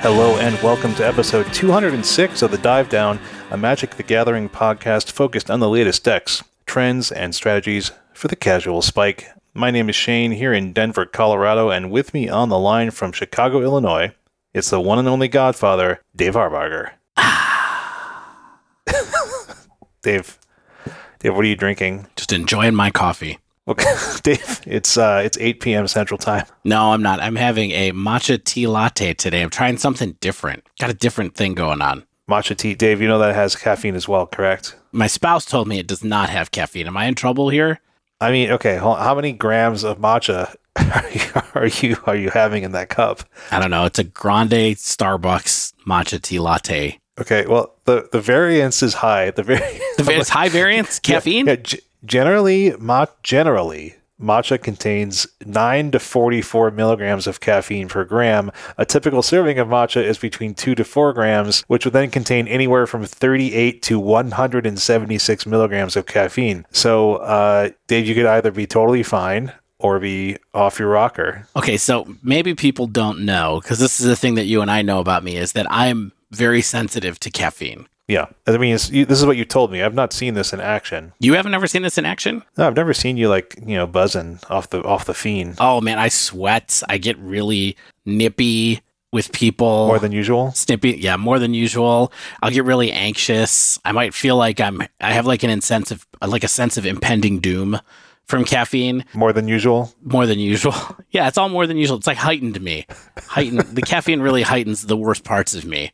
Hello and welcome to episode 206 of the Dive Down, a Magic the Gathering podcast focused on the latest decks, trends, and strategies for the casual spike. My name is Shane here in Denver, Colorado, and with me on the line from Chicago, Illinois, it's the one and only Godfather, Dave Harbarger. Ah. Dave, Dave, what are you drinking? Just enjoying my coffee. Okay, Dave, it's uh, it's 8 p.m. Central Time. No, I'm not. I'm having a matcha tea latte today. I'm trying something different. Got a different thing going on. Matcha tea, Dave. You know that has caffeine as well, correct? My spouse told me it does not have caffeine. Am I in trouble here? I mean, okay, hold- how many grams of matcha are you, are you are you having in that cup? I don't know. It's a grande Starbucks matcha tea latte. Okay, well, the the variance is high. The very The it's high variance caffeine. Yeah, g- generally, ma- generally, matcha contains nine to forty-four milligrams of caffeine per gram. A typical serving of matcha is between two to four grams, which would then contain anywhere from thirty-eight to one hundred and seventy-six milligrams of caffeine. So, uh, Dave, you could either be totally fine or be off your rocker. Okay, so maybe people don't know because this is the thing that you and I know about me is that I'm very sensitive to caffeine. Yeah, I mean, it's, you, this is what you told me. I've not seen this in action. You haven't ever seen this in action? No, I've never seen you like you know buzzing off the off the fiend Oh man, I sweat. I get really nippy with people. more than usual. snippy yeah more than usual i'll get really anxious i might feel like i'm i have like an incentive like a sense of impending doom from caffeine More than usual. more than usual yeah it's all more than usual it's like heightened to me heightened the caffeine really heightens the worst parts of me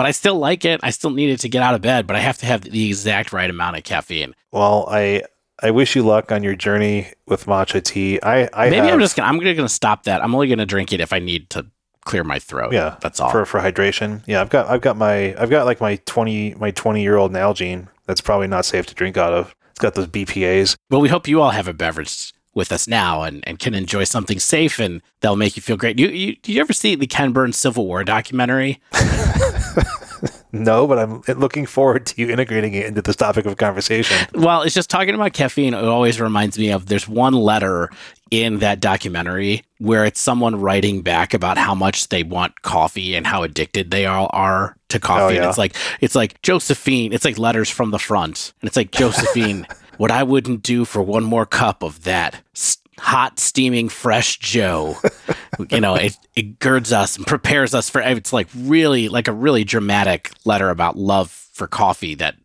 but i still like it i still need it to get out of bed but i have to have the exact right amount of caffeine Well, I I wish you luck on your journey with matcha tea. I I maybe have, i'm just gonna i'm gonna, stop that i'm only gonna drink it if i need to clear my throat yeah that's all for for hydration. Yeah, I've got I've got my I've got like my twenty my twenty year old Nalgene. That's probably not safe to drink out of. It's got those BPA's. Well, we hope you all have a beverage with us now and, and can enjoy something safe and that'll make you feel great. You, you, did you ever see the Ken Burns Civil War documentary? No, but I'm looking forward to you integrating it into this topic of conversation. Well, it's just talking about caffeine. It always reminds me of there's one letter in that documentary where it's someone writing back about how much they want coffee and how addicted they all are to coffee. Oh, And it's like it's like Josephine. It's like letters from the front, and it's like Josephine. What I wouldn't do for one more cup of that hot, steaming, fresh Joe. you know, it, it girds us and prepares us for. It's like really like a really dramatic letter about love for coffee that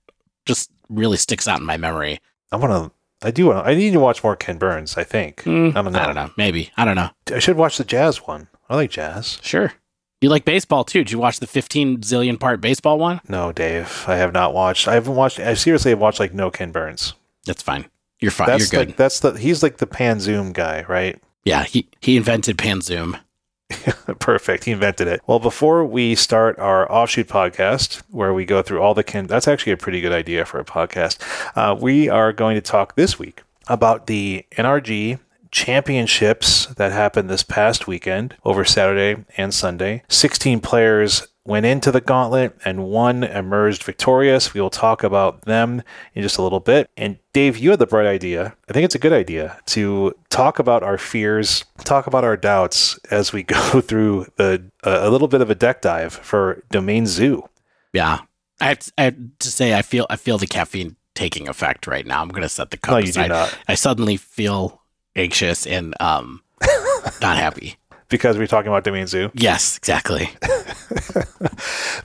just really sticks out in my memory. I want to. I do want. to I need to watch more Ken Burns. I think. Mm, I don't know. I don't know. Maybe. I don't know. I should watch the jazz one. I like jazz. Sure. You like baseball too. Did you watch the 15 zillion part baseball one? No, Dave. I have not watched. I haven't watched. I seriously have watched like no Ken Burns. That's fine. You're fine. That's You're good. like that's the he's like the pan zoom guy, right? yeah, he, he invented Panzoom. Perfect. He invented it. Well, before we start our offshoot podcast, where we go through all the Ken, that's actually a pretty good idea for a podcast. Uh, we are going to talk this week about the NRG championships that happened this past weekend over Saturday and Sunday. 16 players went into the gauntlet and one emerged victorious. We will talk about them in just a little bit. And Dave, you had the bright idea. I think it's a good idea to talk about our fears, talk about our doubts as we go through the a, a little bit of a deck dive for Domain Zoo. Yeah. I have, to, I have to say, I feel I feel the caffeine taking effect right now. I'm going to set the cup No, you aside. do not, I suddenly feel anxious and um not happy. Because we're talking about Domain Zoo. Yes, exactly.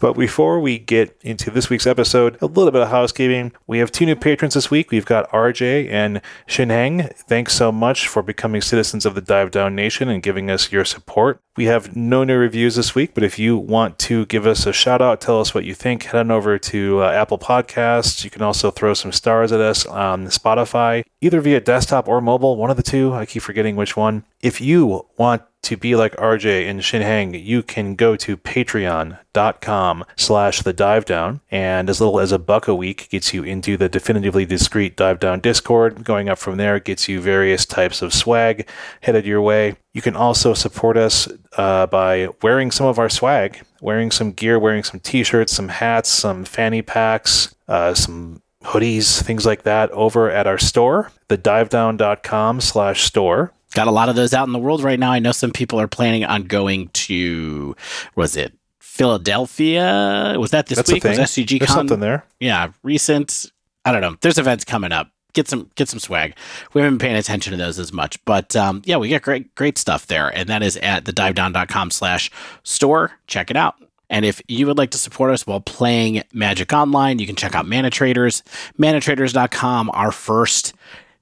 But before we get into this week's episode, a little bit of housekeeping. We have two new patrons this week. We've got RJ and Shinheng. Thanks so much for becoming citizens of the Dive Down Nation and giving us your support. We have no new reviews this week, but if you want to give us a shout out, tell us what you think, head on over to uh, Apple Podcasts. You can also throw some stars at us on Spotify, either via desktop or mobile, one of the two. I keep forgetting which one. If you want to be like RJ and Shinhang, you can go to patreon.com slash the dive down. And as little as a buck a week gets you into the definitively discreet dive down Discord. Going up from there gets you various types of swag headed your way. You can also support us uh, by wearing some of our swag, wearing some gear, wearing some t-shirts, some hats, some fanny packs, uh, some hoodies, things like that over at our store, thedivedown.com slash store. Got a lot of those out in the world right now. I know some people are planning on going to, was it Philadelphia. Was that this That's week? Was. SCG There's Con? something there. Yeah, recent. I don't know. There's events coming up. Get some get some swag. We haven't been paying attention to those as much, but um, yeah, we get great great stuff there, and that is at the divedown.com slash store. Check it out. And if you would like to support us while playing Magic Online, you can check out Mana Traders, manatraders.com, our first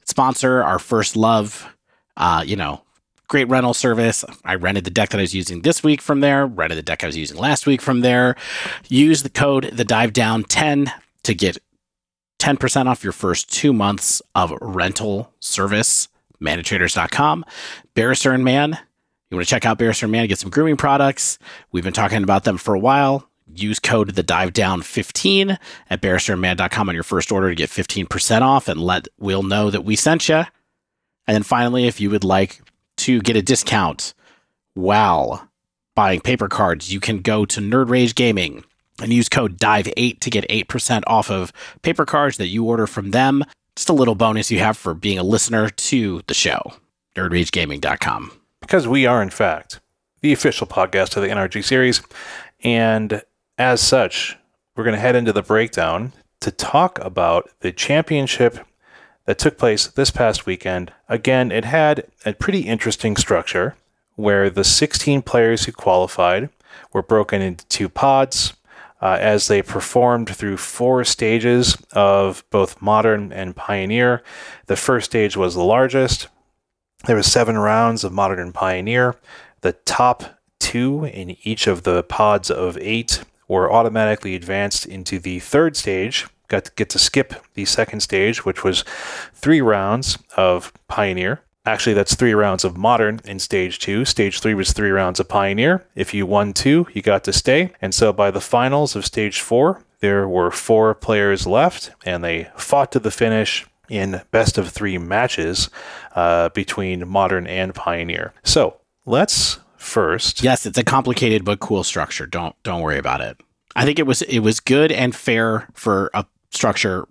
sponsor, our first love. Uh, you know, great rental service. I rented the deck that I was using this week from there, rented the deck I was using last week from there. Use the code the dive down 10 to get 10% off your first two months of rental service. Manatraders.com. Barrister and Mann. You want to check out Barrister and Mann get some grooming products. We've been talking about them for a while. Use code the dive down 15 at barristerandmann.com on your first order to get 15% off and let Will know that we sent you. And then finally, if you would like to get a discount while buying paper cards, you can go to Nerd Rage Gaming and use code DIVE8 to get 8% off of paper cards that you order from them. Just a little bonus you have for being a listener to the show. NerdRageGaming.com. because we are, in fact, the official podcast of the NRG series. And as such, we're going to head into the breakdown to talk about the championship that took place this past weekend. Again, it had a pretty interesting structure where the 16 players who qualified were broken into two pods. Uh, as they performed through four stages of both modern and pioneer. The first stage was the largest, there were seven rounds of Modern and Pioneer. The top two in each of the pods of eight were automatically advanced into the third stage. Got to get to skip the second stage, which was three rounds of Pioneer. Actually, that's three rounds of Modern in stage two. Stage three was three rounds of Pioneer. If you won two, you got to stay. And so by the finals of stage four, there were four players left, and they fought to the finish in best of three matches uh, between Modern and Pioneer. So let's first. Yes, it's a complicated but cool structure. Don't don't worry about it. I think it was it was good and fair for a structure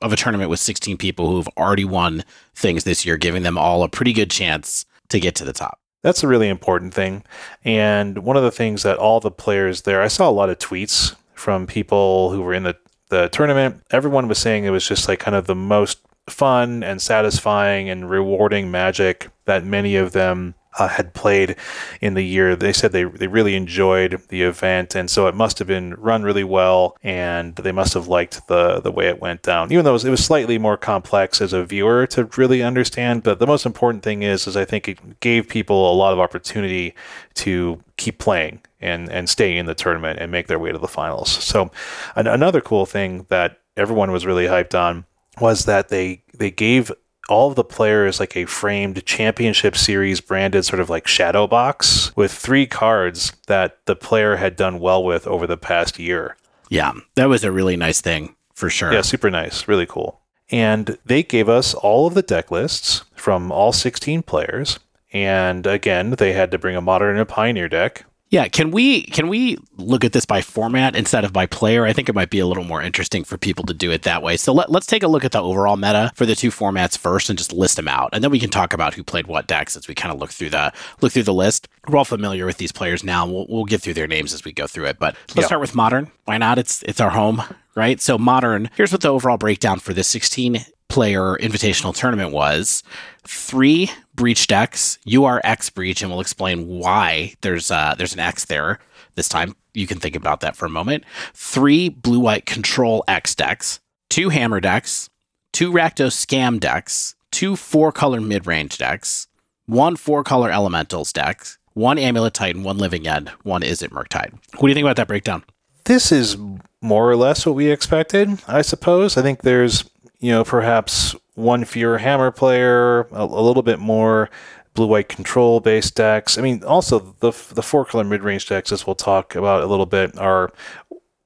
of a tournament with 16 people who've already won things this year, giving them all a pretty good chance to get to the top. That's a really important thing. And one of the things that all the players there, I saw a lot of tweets from people who were in the, the tournament. Everyone was saying it was just like kind of the most fun and satisfying and rewarding magic that many of them uh, had played in the year. They said they, they really enjoyed the event, and so it must have been run really well, and they must have liked the the way it went down. Even though it was, it was slightly more complex as a viewer to really understand, but the most important thing is is I think it gave people a lot of opportunity to keep playing and and stay in the tournament and make their way to the finals. So an, another cool thing that everyone was really hyped on was that they they gave all of the players like a framed championship series branded sort of like shadow box with three cards that the player had done well with over the past year. Yeah, that was a really nice thing for sure. Yeah, super nice, really cool. And they gave us all of the deck lists from all 16 players. And again, they had to bring a modern and a pioneer deck. Yeah, can we can we look at this by format instead of by player? I think it might be a little more interesting for people to do it that way. So let, let's take a look at the overall meta for the two formats first and just list them out, and then we can talk about who played what decks as we kind of look through the look through the list. We're all familiar with these players now. We'll, we'll get through their names as we go through it, but let's start with modern. Why not? It's it's our home, right? So modern. Here's what the overall breakdown for this 16 player invitational tournament was: three breach decks. You are X breach, and we'll explain why there's uh, there's an X there this time. You can think about that for a moment. Three blue white control X decks, two hammer decks, two Rakdos scam decks, two four color mid range decks, one four color elementals decks, one amulet titan, one living end, one Izzet Murktide. What do you think about that breakdown? This is more or less what we expected, I suppose. I think there's, you know, perhaps one fewer hammer player, a, a little bit more blue white control based decks. I mean, also the the four color mid range decks, as we'll talk about a little bit, are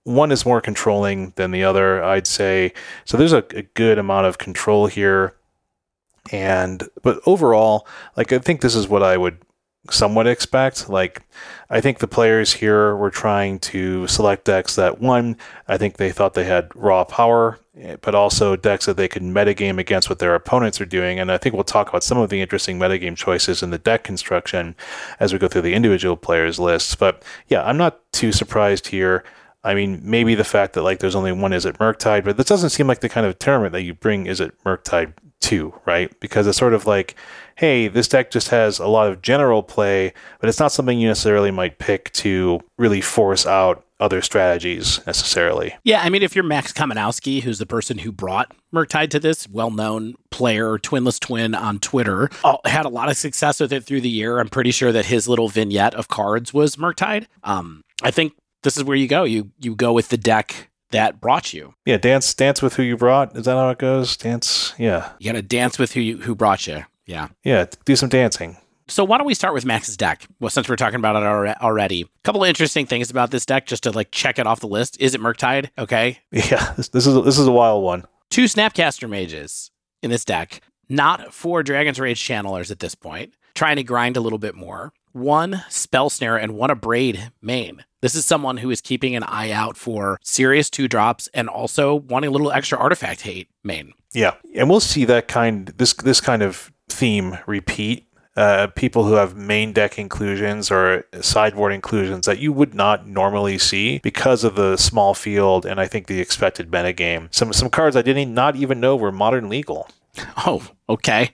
one is more controlling than the other, I'd say. So there's a, a good amount of control here. And but overall, like I think this is what I would somewhat expect. Like, I think the players here were trying to select decks that one, I think they thought they had raw power, eh, but also decks that they could metagame against what their opponents are doing. And I think we'll talk about some of the interesting metagame choices in the deck construction as we go through the individual players lists. But yeah, I'm not too surprised here. I mean, maybe the fact that like there's only one Izzet Murktide, but this doesn't seem like the kind of tournament that you bring Izzet Murktide to, right? Because it's sort of like, hey, this deck just has a lot of general play, but it's not something you necessarily might pick to really force out other strategies necessarily. Yeah, I mean, if you're Max Kamenowski, who's the person who brought Murktide to this, well-known player, Twinless Twin on Twitter, had a lot of success with it through the year. I'm pretty sure that his little vignette of cards was Murktide. Um, I think this is where you go. You you go with the deck that brought you. Yeah, dance dance with who you brought. Is that how it goes? Dance. Yeah. You got to dance with who you who brought you. Yeah. Yeah. Do some dancing. So why don't we start with Max's deck? Well, since we're talking about it already, a couple of interesting things about this deck, just to like check it off the list. Is it Murktide? Okay. Yeah, this, this is a, this is a wild one. Two Snapcaster mages in this deck, not four Dragon's Rage channelers at this point, trying to grind a little bit more. One Spell Snare and one Abrade main. This is someone who is keeping an eye out for serious two drops and also wanting a little extra artifact hate main. Yeah, and we'll see that kind this this kind of theme repeat. Uh, people who have main deck inclusions or sideboard inclusions that you would not normally see because of the small field and I think the expected metagame. Some some cards I didn't not even know were modern legal. Oh, okay.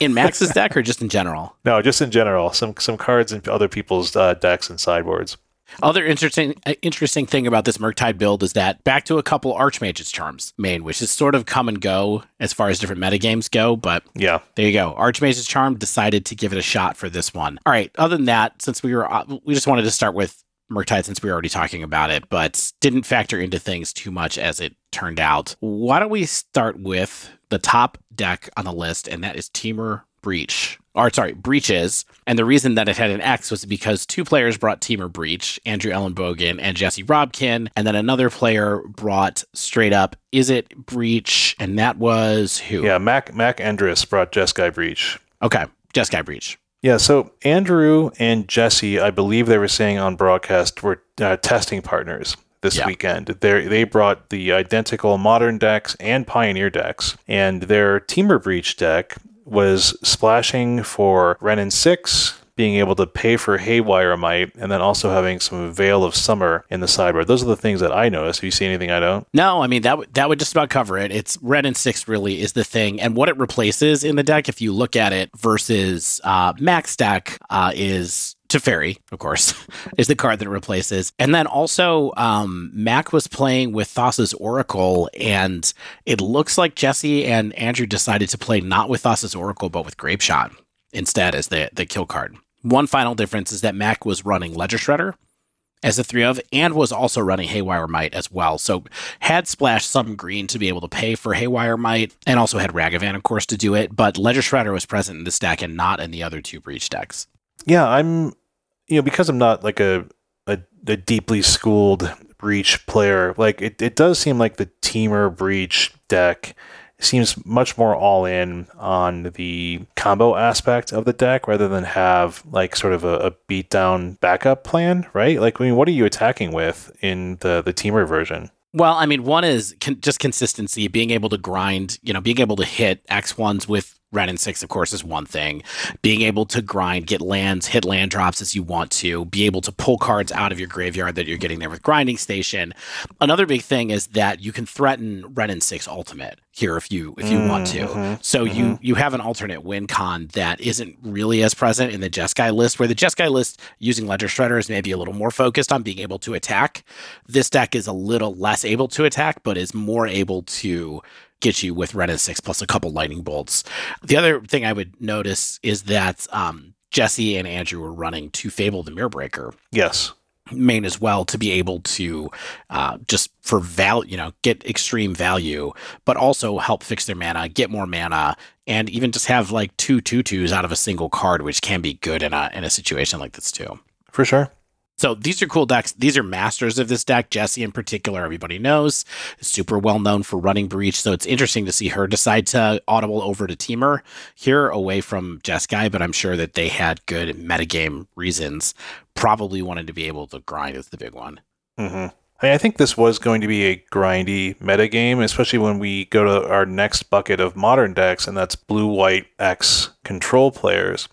In Max's deck or just in general? No, just in general. Some some cards in other people's uh, decks and sideboards. Other interesting uh, interesting thing about this Murktide build is that back to a couple Archmage's charms main, which is sort of come and go as far as different metagames go, but yeah, there you go. Archmage's charm decided to give it a shot for this one. All right. Other than that, since we were uh, we just wanted to start with Murktide since we were already talking about it, but didn't factor into things too much as it turned out. Why don't we start with the top deck on the list, and that is Temur Breach or sorry, breaches. And the reason that it had an X was because two players brought Temur Breach, Andrew Ellenbogen and Jesse Robkin, and then another player brought straight up Izzet Breach, and that was who? Yeah, Mac Mac Endris brought Jeskai Breach. Okay, Jeskai Breach. Yeah, so Andrew and Jesse, I believe they were saying on broadcast, were uh, testing partners this yeah. weekend. They they brought the identical modern decks and pioneer decks, and their Temur Breach deck was splashing for and 6, being able to pay for Haywire Mite, and then also having some Veil of Summer in the sideboard. Those are the things that I noticed. Have you seen anything I don't? No, I mean that w- that would just about cover it. It's Wrenn and Six really is the thing, and what it replaces in the deck, if you look at it versus uh, Max deck, uh, is Teferi, of course, is the card that it replaces. And then also, um, Mac was playing with Thassa's Oracle, and it looks like Jesse and Andrew decided to play not with Thassa's Oracle, but with Grapeshot instead as the, the kill card. One final difference is that Mac was running Ledger Shredder as a three of, and was also running Haywire Mite as well. So had splashed some green to be able to pay for Haywire Mite, and also had Ragavan, of course, to do it. But Ledger Shredder was present in this deck and not in the other two breach decks. Yeah, I'm you know, because I'm not like a, a, a deeply schooled breach player, like it, it does seem like the Temur breach deck seems much more all in on the combo aspect of the deck rather than have like sort of a, a beat down backup plan, right? Like, I mean, what are you attacking with in the the Temur version? Well, I mean, one is con- just consistency, being able to grind, you know, being able to hit X ones with Wrenn and Six, of course, is one thing. Being able to grind, get lands, hit land drops as you want to, be able to pull cards out of your graveyard that you're getting there with Grinding Station. Another big thing is that you can threaten Wrenn and Six Ultimate here if you if you mm-hmm. want to. Mm-hmm. So mm-hmm. you you have an alternate win con that isn't really as present in the Jeskai list, where the Jeskai list using Ledger Shredder is maybe a little more focused on being able to attack. This deck is a little less able to attack, but is more able to get you with Wrenn and 6 plus a couple lightning bolts. The other thing I would notice is that um, Jesse and Andrew were running to Fable the Mirror Breaker. Yes. Main as well to be able to uh, just for value, you know, get extreme value, but also help fix their mana, get more mana, and even just have like two tutus out of a single card, which can be good in a in a situation like this too. For sure. So these are cool decks. These are masters of this deck. Jesse, in particular, everybody knows, super well known for running Breach. So it's interesting to see her decide to audible over to Temur here away from Jeskai, but I'm sure that they had good metagame reasons. Probably wanted to be able to grind is the big one. Mm-hmm. I, mean, I think this was going to be a grindy metagame, especially when we go to our next bucket of modern decks, and that's blue, white, X control players.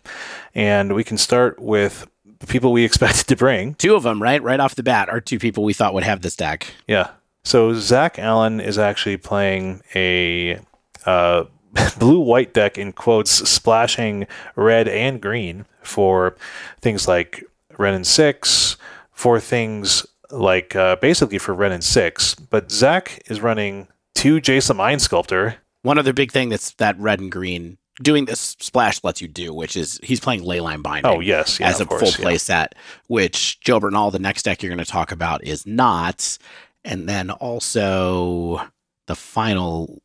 And we can start with the people we expected to bring. Two of them, right? Right off the bat, are two people we thought would have this deck. Yeah. So Zach Allen is actually playing a uh, blue white deck in quotes, splashing red and green for things like Wrenn and Six, for things like uh, basically for Wrenn and Six. But Zach is running two Jace the Mind Sculptor. One other big thing that's that red and green doing this splash lets you do, which is he's playing Leyline Binding. Oh yes, yeah, as a course, full play yeah. set, which Joe Bernal, the next deck you're going to talk about, is not. And then also the final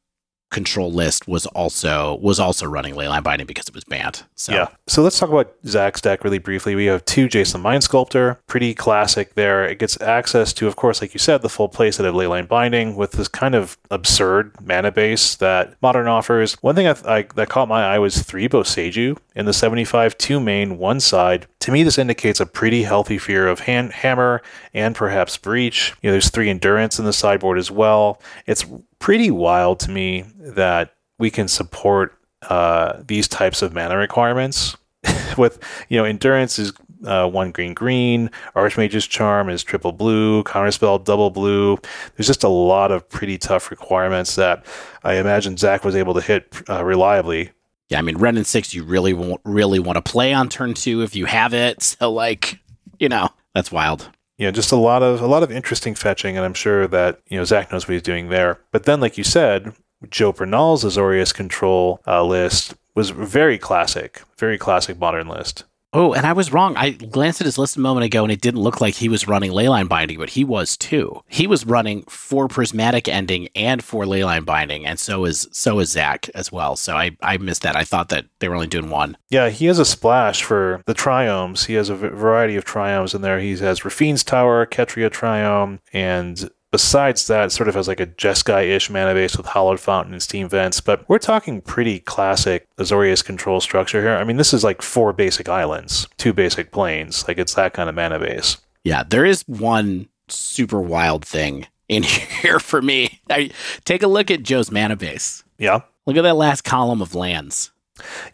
control list was also was also running Leyline Binding because it was banned. So Yeah. So let's talk about Zach's deck really briefly. We have two Jace the Mind Sculptor, pretty classic there. It gets access to, of course, like you said, the full playset of Leyline Binding with this kind of absurd mana base that Modern offers. One thing I, I, that caught my eye was three Boseiju in the 75, two main, one side. To me, this indicates a pretty healthy fear of hand, Hammer and perhaps Breach. You know, there's three Endurance in the sideboard as well. It's pretty wild to me that we can support uh, these types of mana requirements. With you know, endurance is uh, one green green. Archmage's charm is triple blue. Counterspell double blue. There's just a lot of pretty tough requirements that I imagine Zach was able to hit uh, reliably. Yeah, I mean, Wrenn and six, you really won't really want to play on turn two if you have it. So, like, you know, that's wild. You know, just a lot of a lot of interesting fetching, and I'm sure that you know Zach knows what he's doing there. But then, like you said, Joe Bernal's Azorius control uh, list was very classic, very classic modern list. Oh, and I was wrong. I glanced at his list a moment ago and it didn't look like he was running Leyline Binding, but he was too. He was running for Prismatic Ending and for Leyline Binding, and so is so is Zach as well. So I, I missed that. I thought that they were only doing one. Yeah, he has a splash for the triomes. He has a v- variety of triomes in there. He has Raffine's Tower, Ketria Triome, and besides that, sort of has like a Jeskai-ish mana base with Hallowed Fountain and Steam Vents. But we're talking pretty classic Azorius control structure here. I mean, this is like four basic islands, two basic plains. Like it's that kind of mana base. Yeah, there is one super wild thing in here for me. I, take a look at Joe's mana base. Yeah. Look at that last column of lands.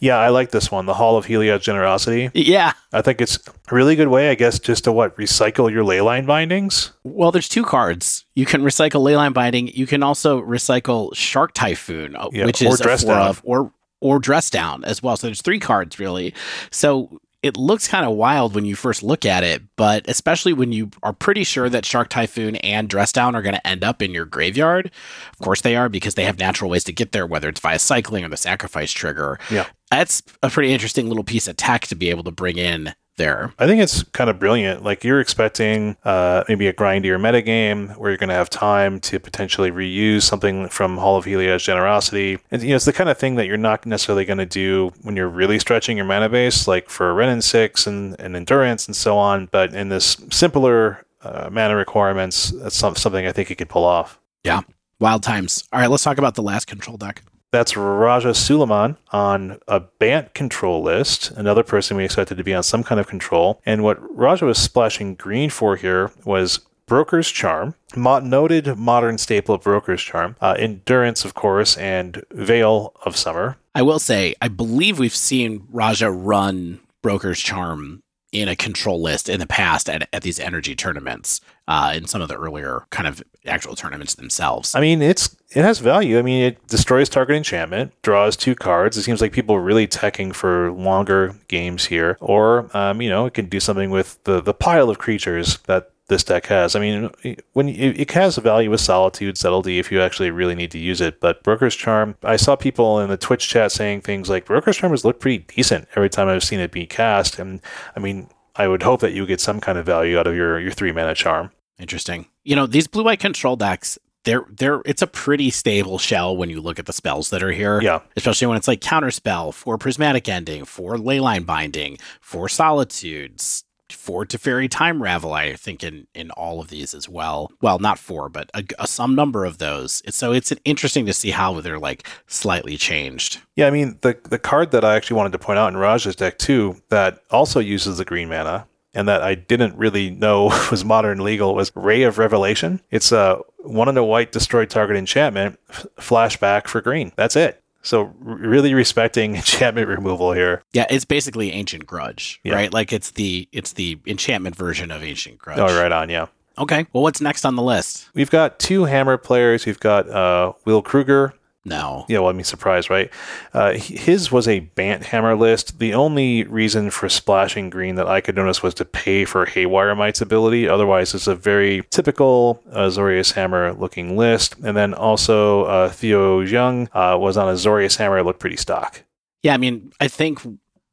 Yeah, I like this one, the Hall of Heliod's Generosity. Yeah. I think it's a really good way, I guess, just to what recycle your leyline bindings. Well, there's two cards. You can recycle Leyline Binding. You can also recycle Shark Typhoon, uh, Yeah, which is a four Down. of, or or Dress Down as well. So there's three cards really. So it looks kind of wild when you first look at it, but especially when you are pretty sure that Shark Typhoon and Dress Down are going to end up in your graveyard. Of course they are because they have natural ways to get there, whether it's via cycling or the sacrifice trigger. Yeah. That's a pretty interesting little piece of tech to be able to bring in there. I think it's kind of brilliant. Like you're expecting uh, maybe a grindier metagame where you're going to have time to potentially reuse something from Hall of Heliod's Generosity. And you know, it's the kind of thing that you're not necessarily going to do when you're really stretching your mana base, like for Wrenn and Six and, and Endurance and so on. But in this simpler uh, mana requirements, that's some, something I think you could pull off. Yeah. Wild times. All right, let's talk about the last control deck. That's Raja Suleiman on a Bant control list, another person we expected to be on some kind of control. And what Raja was splashing green for here was Broker's Charm, noted modern staple of Broker's Charm, uh, Endurance, of course, and Veil of Summer. I will say, I believe we've seen Raja run Broker's Charm in a control list in the past at, at these NRG tournaments, uh, in some of the earlier kind of actual tournaments themselves. I mean, it's it has value. I mean, it destroys target enchantment, draws two cards. It seems like people are really teching for longer games here, or um, you know, it can do something with the the pile of creatures that this deck has. I mean, when it, it has value with Solitude, Subtlety, if you actually really need to use it. But Broker's Charm, I saw people in the Twitch chat saying things like Broker's Charm has looked pretty decent every time I've seen it be cast, and I mean. I would hope that you get some kind of value out of your, your three mana charm. Interesting. You know, these blue white control decks, they're they're it's a pretty stable shell when you look at the spells that are here. Yeah. Especially when it's like counterspell for prismatic ending, for leyline binding, for solitudes, four to Teferi Time Ravel, I think, in, in all of these as well. Well, not four, but a, a, some number of those. So it's interesting to see how they're like slightly changed. Yeah, I mean, the, the card that I actually wanted to point out in Raj's deck too, that also uses the green mana, and that I didn't really know was modern legal was Ray of Revelation. It's a one and a white destroy target enchantment, f- flashback for green. That's it. So really respecting enchantment removal here. Yeah, it's basically ancient grudge, yeah. right? Like it's the it's the enchantment version of ancient grudge. Oh, right on, yeah. Okay. Well, what's next on the list? We've got two hammer players. We've got uh, Will Kruger, no. Yeah, well, I mean, surprise, right? Uh, his was a Bant Hammer list. The only reason for splashing green that I could notice was to pay for Haywire Mite's ability. Otherwise, it's a very typical uh, Azorius Hammer looking list. And then also, uh, Theo Young uh, was on a Azorius Hammer. It looked pretty stock. Yeah, I mean, I think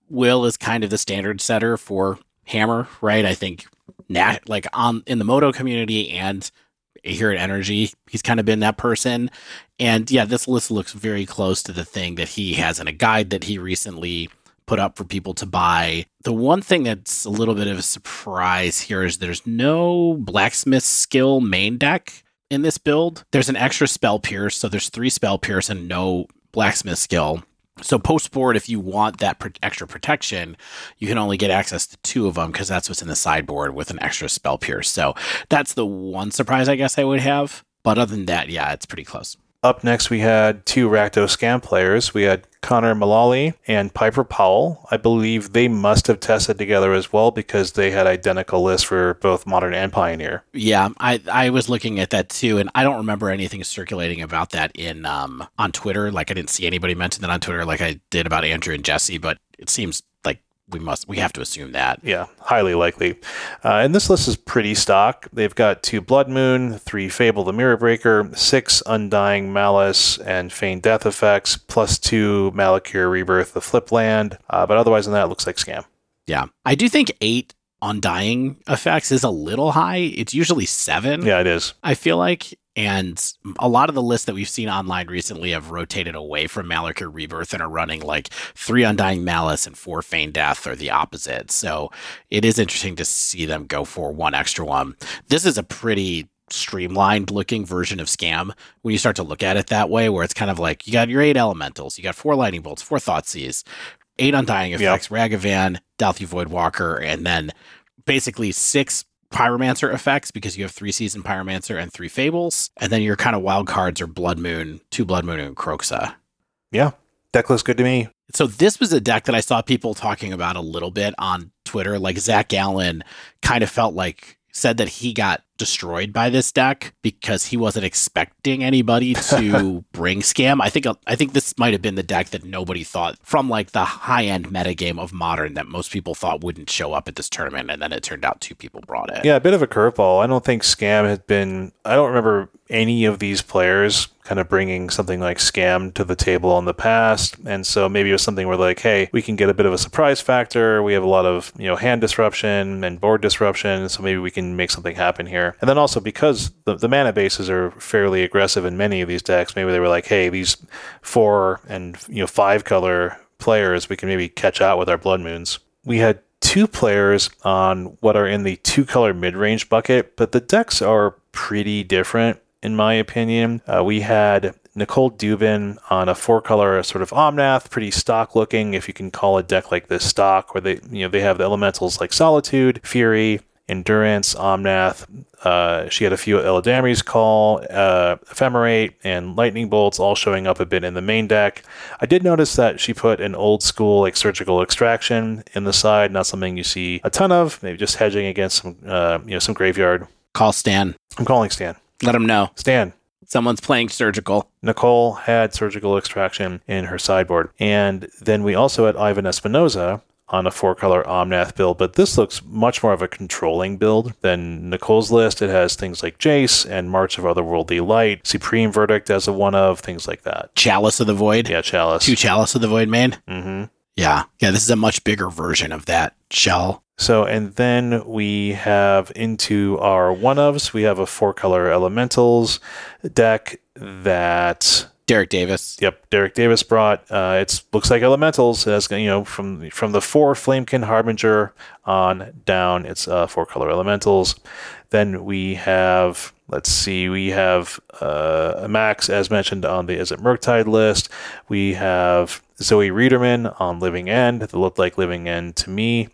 Will is kind of the standard setter for Hammer, right? I think nat- like on in the Moto community and here at NRG, he's kind of been that person. And yeah, this list looks very close to the thing that he has in a guide that he recently put up for people to buy. The one thing that's a little bit of a surprise here is there's no blacksmith skill main deck in this build. There's an extra spell pierce, so there's three spell pierce and no blacksmith skill. So post board, if you want that extra protection, you can only get access to two of them because that's what's in the sideboard with an extra spell pierce. So that's the one surprise I guess I would have. But other than that, yeah, it's pretty close. Up next, we had two Rakdos Scam players. We had Connor Mullally and Piper Powell. I believe they must have tested together as well because they had identical lists for both Modern and Pioneer. Yeah, I, I was looking at that too, and I don't remember anything circulating about that in um, on Twitter. Like I didn't see anybody mention that on Twitter, like I did about Andrew and Jesse. But it seems we must we have to assume that. Yeah, highly likely. Uh, and this list is pretty stock. They've got two Blood Moon, three Fable the Mirror Breaker, six Undying Malice and Feigned Death effects, plus two Malakir Rebirth the Flip Land. Uh, but otherwise than that, it looks like scam. Yeah, I do think eight Undying effects is a little high. It's usually seven. Yeah, it is. I feel like and a lot of the lists that we've seen online recently have rotated away from Malakir Rebirth and are running like three Undying Malice and four Feigned Death or the opposite. So it is interesting to see them go for one extra one. This is a pretty streamlined looking version of Scam when you start to look at it that way, where it's kind of like you got your eight elementals, you got four lightning bolts, four Thoughtseize, eight Undying effects, yep. Ragavan, Dauthi Voidwalker, and then basically six pyromancer effects because you have three season pyromancer and three fables. And then your kind of wild cards are blood moon two blood moon and kroxa yeah. Deck looks good to me. So this was a deck that i saw people talking about a little bit on twitter. Like zach allen kind of felt like said that he got destroyed by this deck because he wasn't expecting anybody to bring scam. I think I think this might have been the deck that nobody thought from like the high end metagame of modern that most people thought wouldn't show up at this tournament, and then it turned out two people brought it. Yeah, a bit of a curveball. I don't think scam had been. I don't remember any of these players kind of bringing something like scam to the table in the past. And so maybe it was something where like, hey, we can get a bit of a surprise factor. We have a lot of, you know, hand disruption and board disruption. So maybe we can make something happen here. And then also because the, the mana bases are fairly aggressive in many of these decks, maybe they were like, hey, these four and, you know, five color players, we can maybe catch out with our blood moons. We had two players on what are in the two color mid range bucket, but the decks are pretty different in my opinion. Uh, we had Nicole Dubin on a four color sort of Omnath, pretty stock looking, if you can call a deck like this stock, where they you know they have the elementals like Solitude, Fury, Endurance, Omnath. Uh, she had a few Eladamri's Call, uh, Ephemerate, and Lightning Bolts all showing up a bit in the main deck. I did notice that she put an old school like surgical extraction in the side, not something you see a ton of. Maybe just hedging against some uh, you know some graveyard. Call Stan. I'm calling Stan. Let him know. Stan. Someone's playing surgical. Nicole had surgical extraction in her sideboard. And then we also had Ivan Espinoza on a four color Omnath build, but this looks much more of a controlling build than Nicole's list. It has things like Jace and March of Otherworldly Light, Supreme Verdict as a one of, things like that. Chalice of the Void. Yeah, Chalice. Two Chalice of the Void main. Mm-hmm. Yeah. Yeah, this is a much bigger version of that shell. So, and then we have into our one ofs, we have a four color elementals deck that Derek Davis. Yep, Derek Davis brought. Uh, it looks like elementals. It has you know from from the four Flamekin Harbinger on down. It's uh, four color elementals. Then we have let's see, we have uh, Max as mentioned on the Izzet Murktide list. We have Zoe Riederman on Living End. That looked like Living End to me.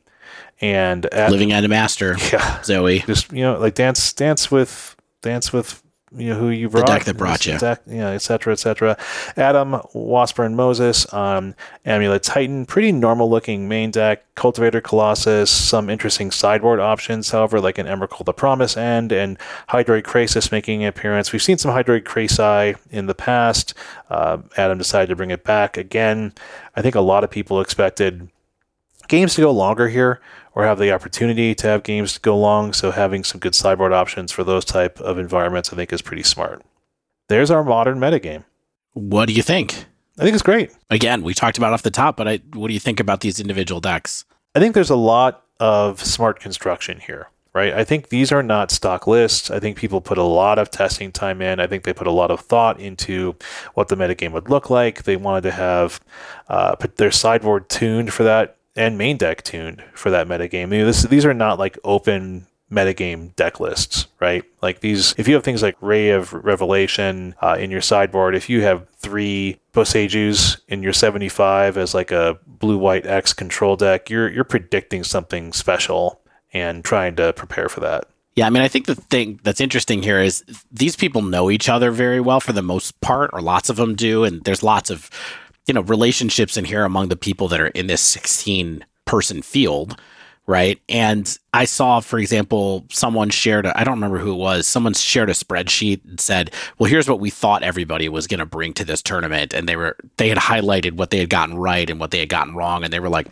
And at, Living End Master. Yeah, Zoe. just you know like dance dance with dance with you know who you brought the deck that brought you. Exact- yeah et cetera et cetera. Adam washburn moses on amulet titan pretty normal looking main deck. Cultivator colossus some interesting sideboard options. However like an emrakul the promised end and hydroid krasis making an appearance. We've seen some hydroid krasi in the past. Uh, adam decided to bring it back again. I think a lot of people expected games to go longer here or have the opportunity to have games to go long so having some good sideboard options for those type of environments i think is pretty smart. There's our modern metagame. What do you think? i think it's great. Again, we talked about off the top, but I, what do you think about these individual decks? i think there's a lot of smart construction here right? I think these are not stock lists. I think people put a lot of testing time in. I think they put a lot of thought into what the metagame would look like. They wanted to have uh, put their sideboard tuned for that and main deck tuned for that metagame. I this, these are not like open metagame deck lists, right? Like these, if you have things like Ray of Revelation uh, in your sideboard, if you have three Boseijus in your 75 as like a blue white X control deck, you're you're predicting something special and trying to prepare for that. Yeah, I mean, I think the thing that's interesting here is these people know each other very well for the most part, or lots of them do, and there's lots of you know relationships in here among the people that are in this 16 person field right and i saw for example someone shared I don't remember who it was someone shared a spreadsheet and said well here's what we thought everybody was going to bring to this tournament and they were they had highlighted what they had gotten right and what they had gotten wrong and they were like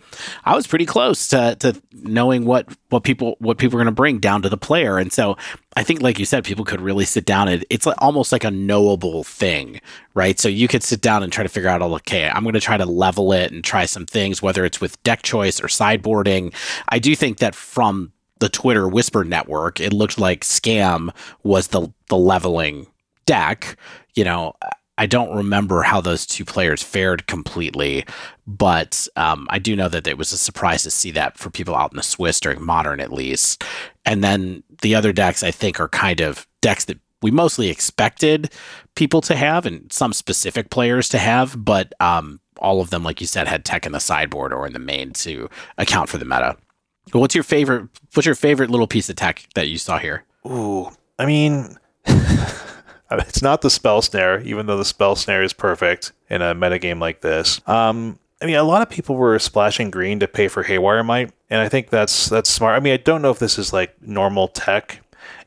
i was pretty close to, to knowing what what people what people were going to bring down to the player and so I think, like you said, people could really sit down and it's like almost like a knowable thing, right? So you could sit down and try to figure out, okay, I'm going to try to level it and try some things, whether it's with deck choice or sideboarding. I do think that from the Twitter Whisper network, it looked like Scam was the the leveling deck. You know, I don't remember how those two players fared completely, but um, I do know that it was a surprise to see that for people out in the Swiss during Modern, at least. And then the other decks, I think, are kind of decks that we mostly expected people to have and some specific players to have, but um, all of them, like you said, had tech in the sideboard or in the main to account for the meta. What's your favorite? What's your favorite little piece of tech that you saw here? Ooh, I mean, it's not the spell snare, even though the spell snare is perfect in a metagame like this. Um, I mean, a lot of people were splashing green to pay for Haywire Mite, and I think that's that's smart. I mean, I don't know if this is like normal tech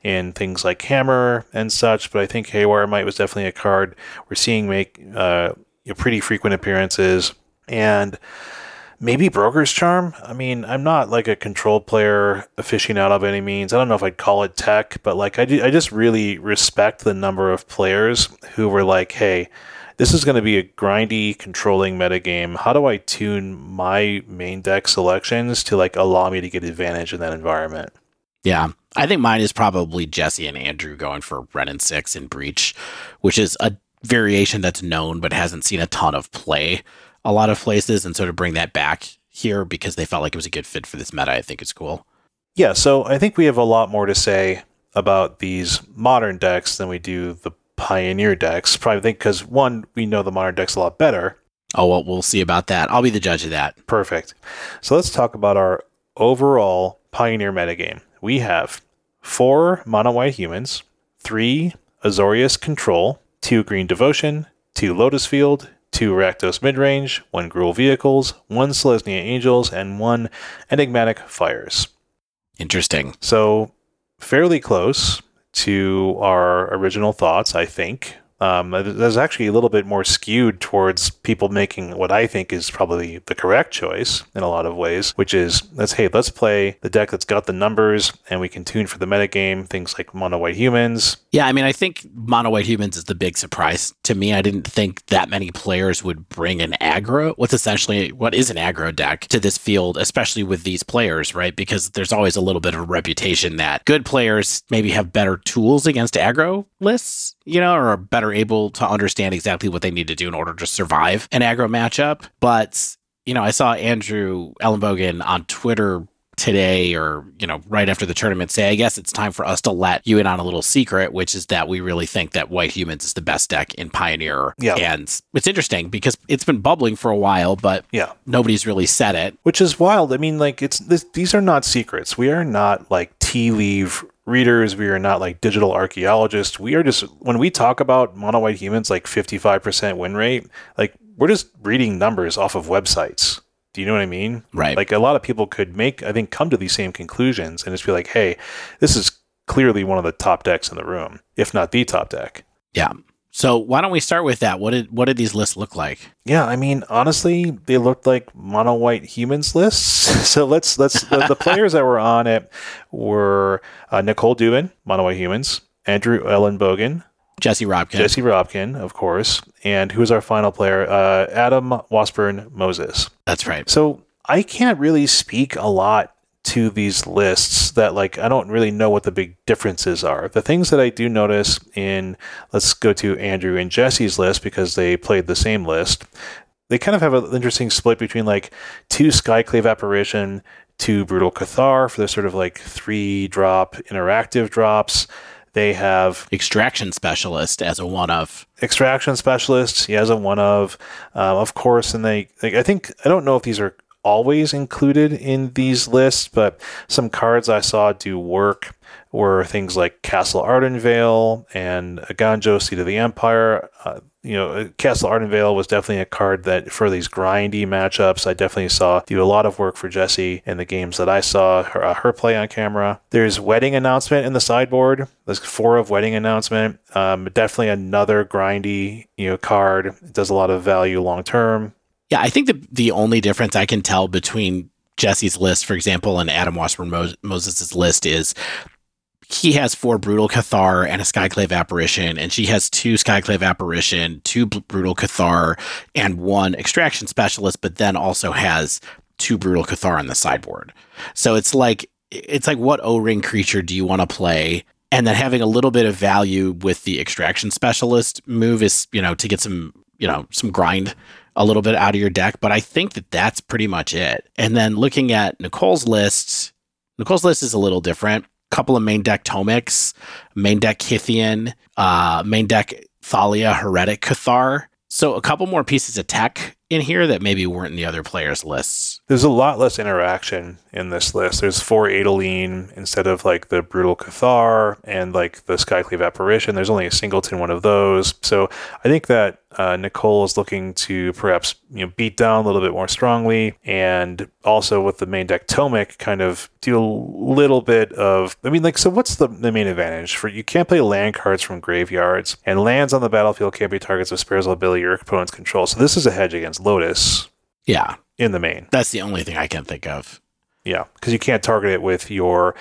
in things like Hammer and such, but I think Haywire Mite was definitely a card we're seeing make uh, pretty frequent appearances, and maybe Broker's Charm. I mean, I'm not like a control player aficionado by any means. I don't know if I'd call it tech, but like I, do, I just really respect the number of players who were like, hey, this is going to be a grindy, controlling metagame. How do I tune my main deck selections to like allow me to get advantage in that environment? Yeah. I think mine is probably Jesse and Andrew going for Wrenn and Six and Breach, which is a variation that's known but hasn't seen a ton of play a lot of places. And so to bring that back here because they felt like it was a good fit for this meta, I think it's cool. Yeah, so I think we have a lot more to say about these modern decks than we do the Pioneer decks. Probably think because one, we know the modern decks a lot better. Oh, well, we'll see about that. I'll be the judge of that. Perfect. So let's talk about our overall Pioneer metagame. We have four mono white humans, three Azorius Control, two Green Devotion, two Lotus Field, two Rakdos Midrange, one Gruul Vehicles, one Selesnya Angels, and one Enigmatic Fires. Interesting. So fairly close to our original thoughts, I think. Um, there's actually a little bit more skewed towards people making what I think is probably the correct choice in a lot of ways, which is let's hey, let's play the deck that's got the numbers and we can tune for the metagame, things like mono white humans. Yeah, I mean, I think mono white humans is the big surprise to me. I didn't think that many players would bring an aggro, what's essentially what is an aggro deck to this field, especially with these players, right? Because there's always a little bit of a reputation that good players maybe have better tools against aggro lists you know, or are better able to understand exactly what they need to do in order to survive an aggro matchup. But, you know, I saw Andrew Ellenbogen on Twitter today or you know right after the tournament say i guess it's time for us to let you in on a little secret which is that we really think that white humans is the best deck in pioneer Yeah. and it's interesting because it's been bubbling for a while but Yeah. nobody's really said it which is wild. I mean, like it's this, these are not secrets. We are not like tea leaf readers. We are not like digital archaeologists. We are just when we talk about mono white humans, like fifty five percent win rate, like we're just reading numbers off of websites. Do you know what I mean? Right. Like a lot of people could make, I think, come to these same conclusions and just be like, hey, this is clearly one of the top decks in the room, if not the top deck. yeah so why don't we start with that what did what did these lists look like Yeah, I mean, honestly, they looked like mono white humans lists. So let's let's the, the players that were on it were uh, Nicole Dubin, mono white humans, Andrew Ellenbogen, jesse robkin Jesse Robkin, of course, and who was our final player? Uh, Adam Washburn Moses. that's right So I can't really speak a lot to these lists that like I don't really know what the big differences are. The things that I do notice in let's go to Andrew and Jesse's list because they played the same list. They kind of have an interesting split between like two Skyclave apparition, two brutal Cathar for their sort of like three drop interactive drops. They have extraction specialist as a one of extraction specialist. He has a one of, um, of course, and they. Like, I think I don't know if these are always included in these lists, but some cards I saw do work were things like Castle Ardenvale and Eiganjo, Seat of the Empire. Uh, you know, Castle Ardenvale was definitely a card that for these grindy matchups, I definitely saw do a lot of work for Jesse in the games that I saw her, uh, her play on camera. There's wedding announcement in the sideboard. There's four of wedding announcement. Um, definitely another grindy, you know, card. It does a lot of value long term. Yeah, I think the the only difference I can tell between Jesse's list, for example, and Adam Washburn Mo- Moses' list is he has four brutal Cathar and a Skyclave apparition, and she has two Skyclave apparition, two brutal Cathar, and one extraction specialist, but then also has two brutal Cathar on the sideboard. So it's like it's like what O ring creature do you want to play? And then having a little bit of value with the extraction specialist move is, you know, to get some, you know, some grind a little bit out of your deck. But I think that that's pretty much it. And then looking at Nicole's lists, Nicole's list is a little different. Couple of main deck Tomiks, main deck Kytheon, uh, main deck Thalia Heretic Cathar. So a couple more pieces of tech in here that maybe weren't in the other players' lists. There's a lot less interaction in this list. There's four Adeline instead of like the Brutal Cathar and like the Skyclave Apparition. There's only a singleton one of those. So I think that uh, Nicole is looking to perhaps you know beat down a little bit more strongly, and also with the main deck Tomik, kind of do a little bit of. I mean, like, so what's the, the main advantage for you? Can't play land cards from graveyards, and lands on the battlefield can't be targets of Spare's of ability or opponent's control. So this is a hedge against Lotus Yeah, in the main. that's the only thing I can think of. Yeah, because you can't target it with your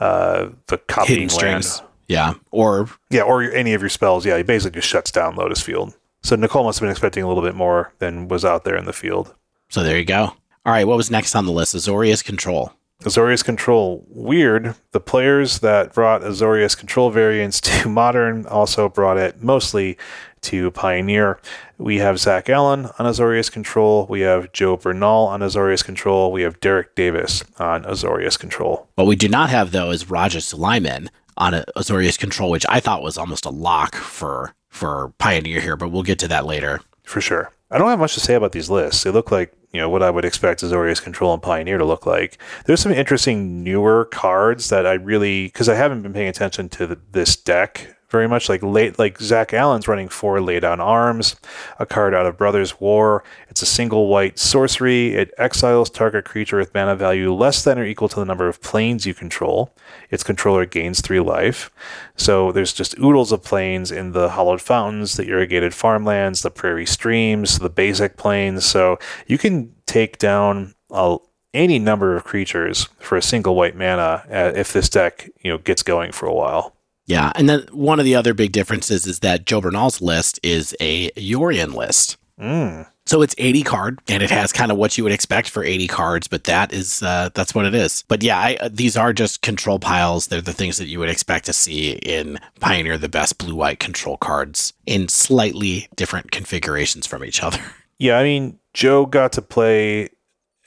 uh, the copying Hidden land. strings. Yeah, or Yeah, or any of your spells. Yeah, it basically just shuts down Lotus Field. So Nicole must have been expecting a little bit more than was out there in the field. so there you go. All right, what was next on the list? Azorius Control. Azorius Control, weird. The players that brought Azorius Control variants to Modern also brought it mostly to Pioneer. We have Zach Allen on Azorius Control. We have Joe Bernal on Azorius Control. We have Derek Davis on Azorius Control. What we do not have though is Raja Sulaiman on a Azorius Control, which I thought was almost a lock for for Pioneer here, but we'll get to that later. for sure. I don't have much to say about these lists. They look like you know what I would expect Azorius Control and Pioneer to look like. There's some interesting newer cards that I really because I haven't been paying attention to the, this deck very much. Like late, like Zach Allen's running four lay down arms, a card out of Brothers War. It's a single white sorcery. It exiles target creature with mana value less than or equal to the number of plains you control. Its controller gains three life. So there's just oodles of plains in the Hallowed Fountains, the irrigated farmlands, the prairie streams, the basic plains. So you can take down a, any number of creatures for a single white mana uh, if this deck you know gets going for a while. Yeah, and then one of the other big differences is that Joe Bernal's list is a Yorion list. Mm. So it's 80 card and it has kind of what you would expect for 80 cards, but that is uh, that's what it is. But yeah, I, uh, these are just control piles. They're the things that you would expect to see in Pioneer the best blue white control cards in slightly different configurations from each other. Yeah, I mean, Joe got to play,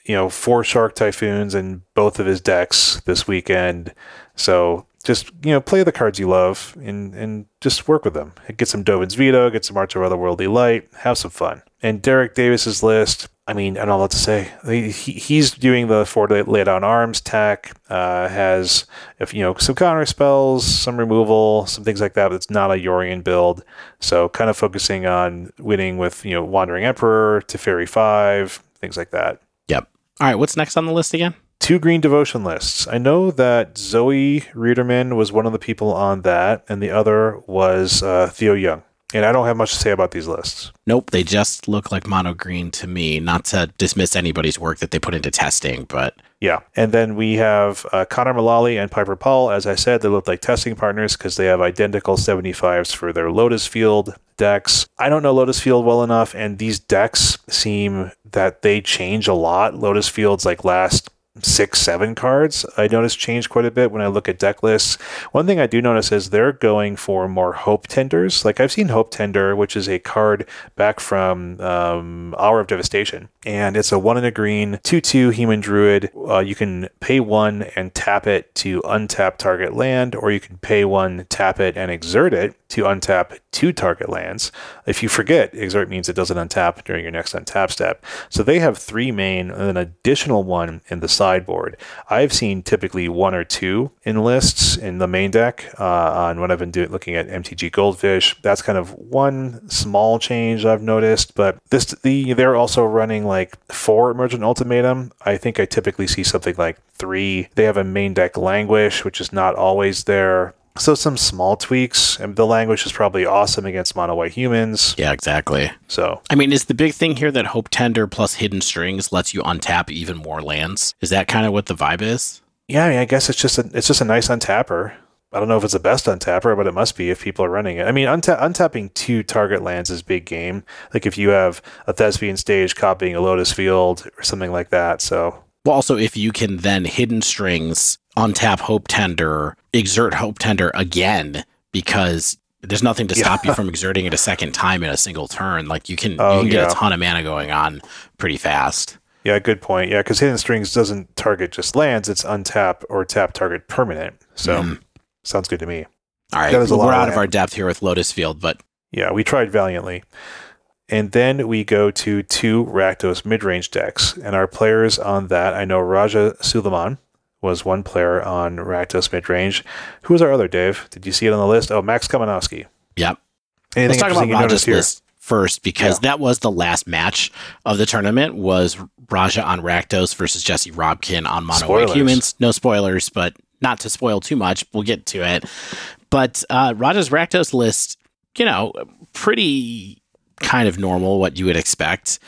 you know, four Shark Typhoons in both of his decks this weekend. So just you know play the cards you love and and just work with them. Get some Dovin's Veto, get some March of Otherworldly Light, have some fun. And Derek Davis's list. I mean, I don't know what to say. He, he's doing the four lay down arms tack. Uh, has if you know some counter spells, some removal, some things like that. But it's not a Yorion build, so kind of focusing on winning with you know Wandering Emperor, Teferi five, things like that. Yep. All right. What's next on the list again? Two green devotion lists. I know that Zoe Riederman was one of the people on that, and the other was uh, Theo Young. And I don't have much to say about these lists. Nope, they just look like mono green to me. Not to dismiss anybody's work that they put into testing, but yeah. And then we have uh, Connor Mullally and Piper Powell. As I said, they look like testing partners because they have identical 75s for their Lotus Field decks. I don't know Lotus Field well enough, and these decks seem that they change a lot. Lotus Field's like last six, seven cards, I notice change quite a bit when I look at deck lists. One thing I do notice is they're going for more Hope Tenders. Like I've seen Hope Tender, which is a card back from um, Hour of Devastation, and it's a one in a green, 2 2 Human Druid. Uh, you can pay one and tap it to untap target land, or you can pay one, tap it, and exert it to untap two target lands. If you forget, exert means it doesn't untap during your next untap step. So they have three main and an additional one in the sideboard. I've seen typically one or two in lists in the main deck uh, on when I've been doing looking at MTG Goldfish. That's kind of one small change I've noticed, but this the they're also running like four Emergent Ultimatum. I think I typically see something like three. They have a main deck Languish, which is not always there. So some small tweaks, and the Languish is probably awesome against mono white humans. Yeah, exactly. So I mean, is the big thing here that Hope Tender plus Hidden Strings lets you untap even more lands? Is that kind of what the vibe is? Yeah, I, mean, I guess it's just a it's just a nice untapper. I don't know if it's the best untapper, but it must be if people are running it. I mean, unta- untapping two target lands is big game. Like if you have a Thespian stage copying a Lotus Field or something like that. So well, also if you can then hidden strings untap Hope Tender, exert Hope Tender again because there's nothing to stop yeah. you from exerting it a second time in a single turn. Like you can, oh, you can get yeah. a ton of mana going on pretty fast. Yeah, good point. Yeah, because hidden strings doesn't target just lands; it's untap or tap target permanent. So mm. Sounds good to me. All right, well, we're out of our depth here with Lotus Field, but yeah, we tried valiantly. And then we go to two Rakdos mid-range decks, and our players on that I know Raja Suleiman, was one player on Rakdos midrange. Who was our other, Dave? Did you see it on the list? Oh, Max Kamenowski. Yep. Anything Let's talk about Raja's list first because yeah. that was the last match of the tournament was Raja on Rakdos versus Jesse Robkin on Mono White Humans. No spoilers, but not to spoil too much. We'll get to it. But uh, Raja's Rakdos list, you know, pretty kind of normal, what you would expect.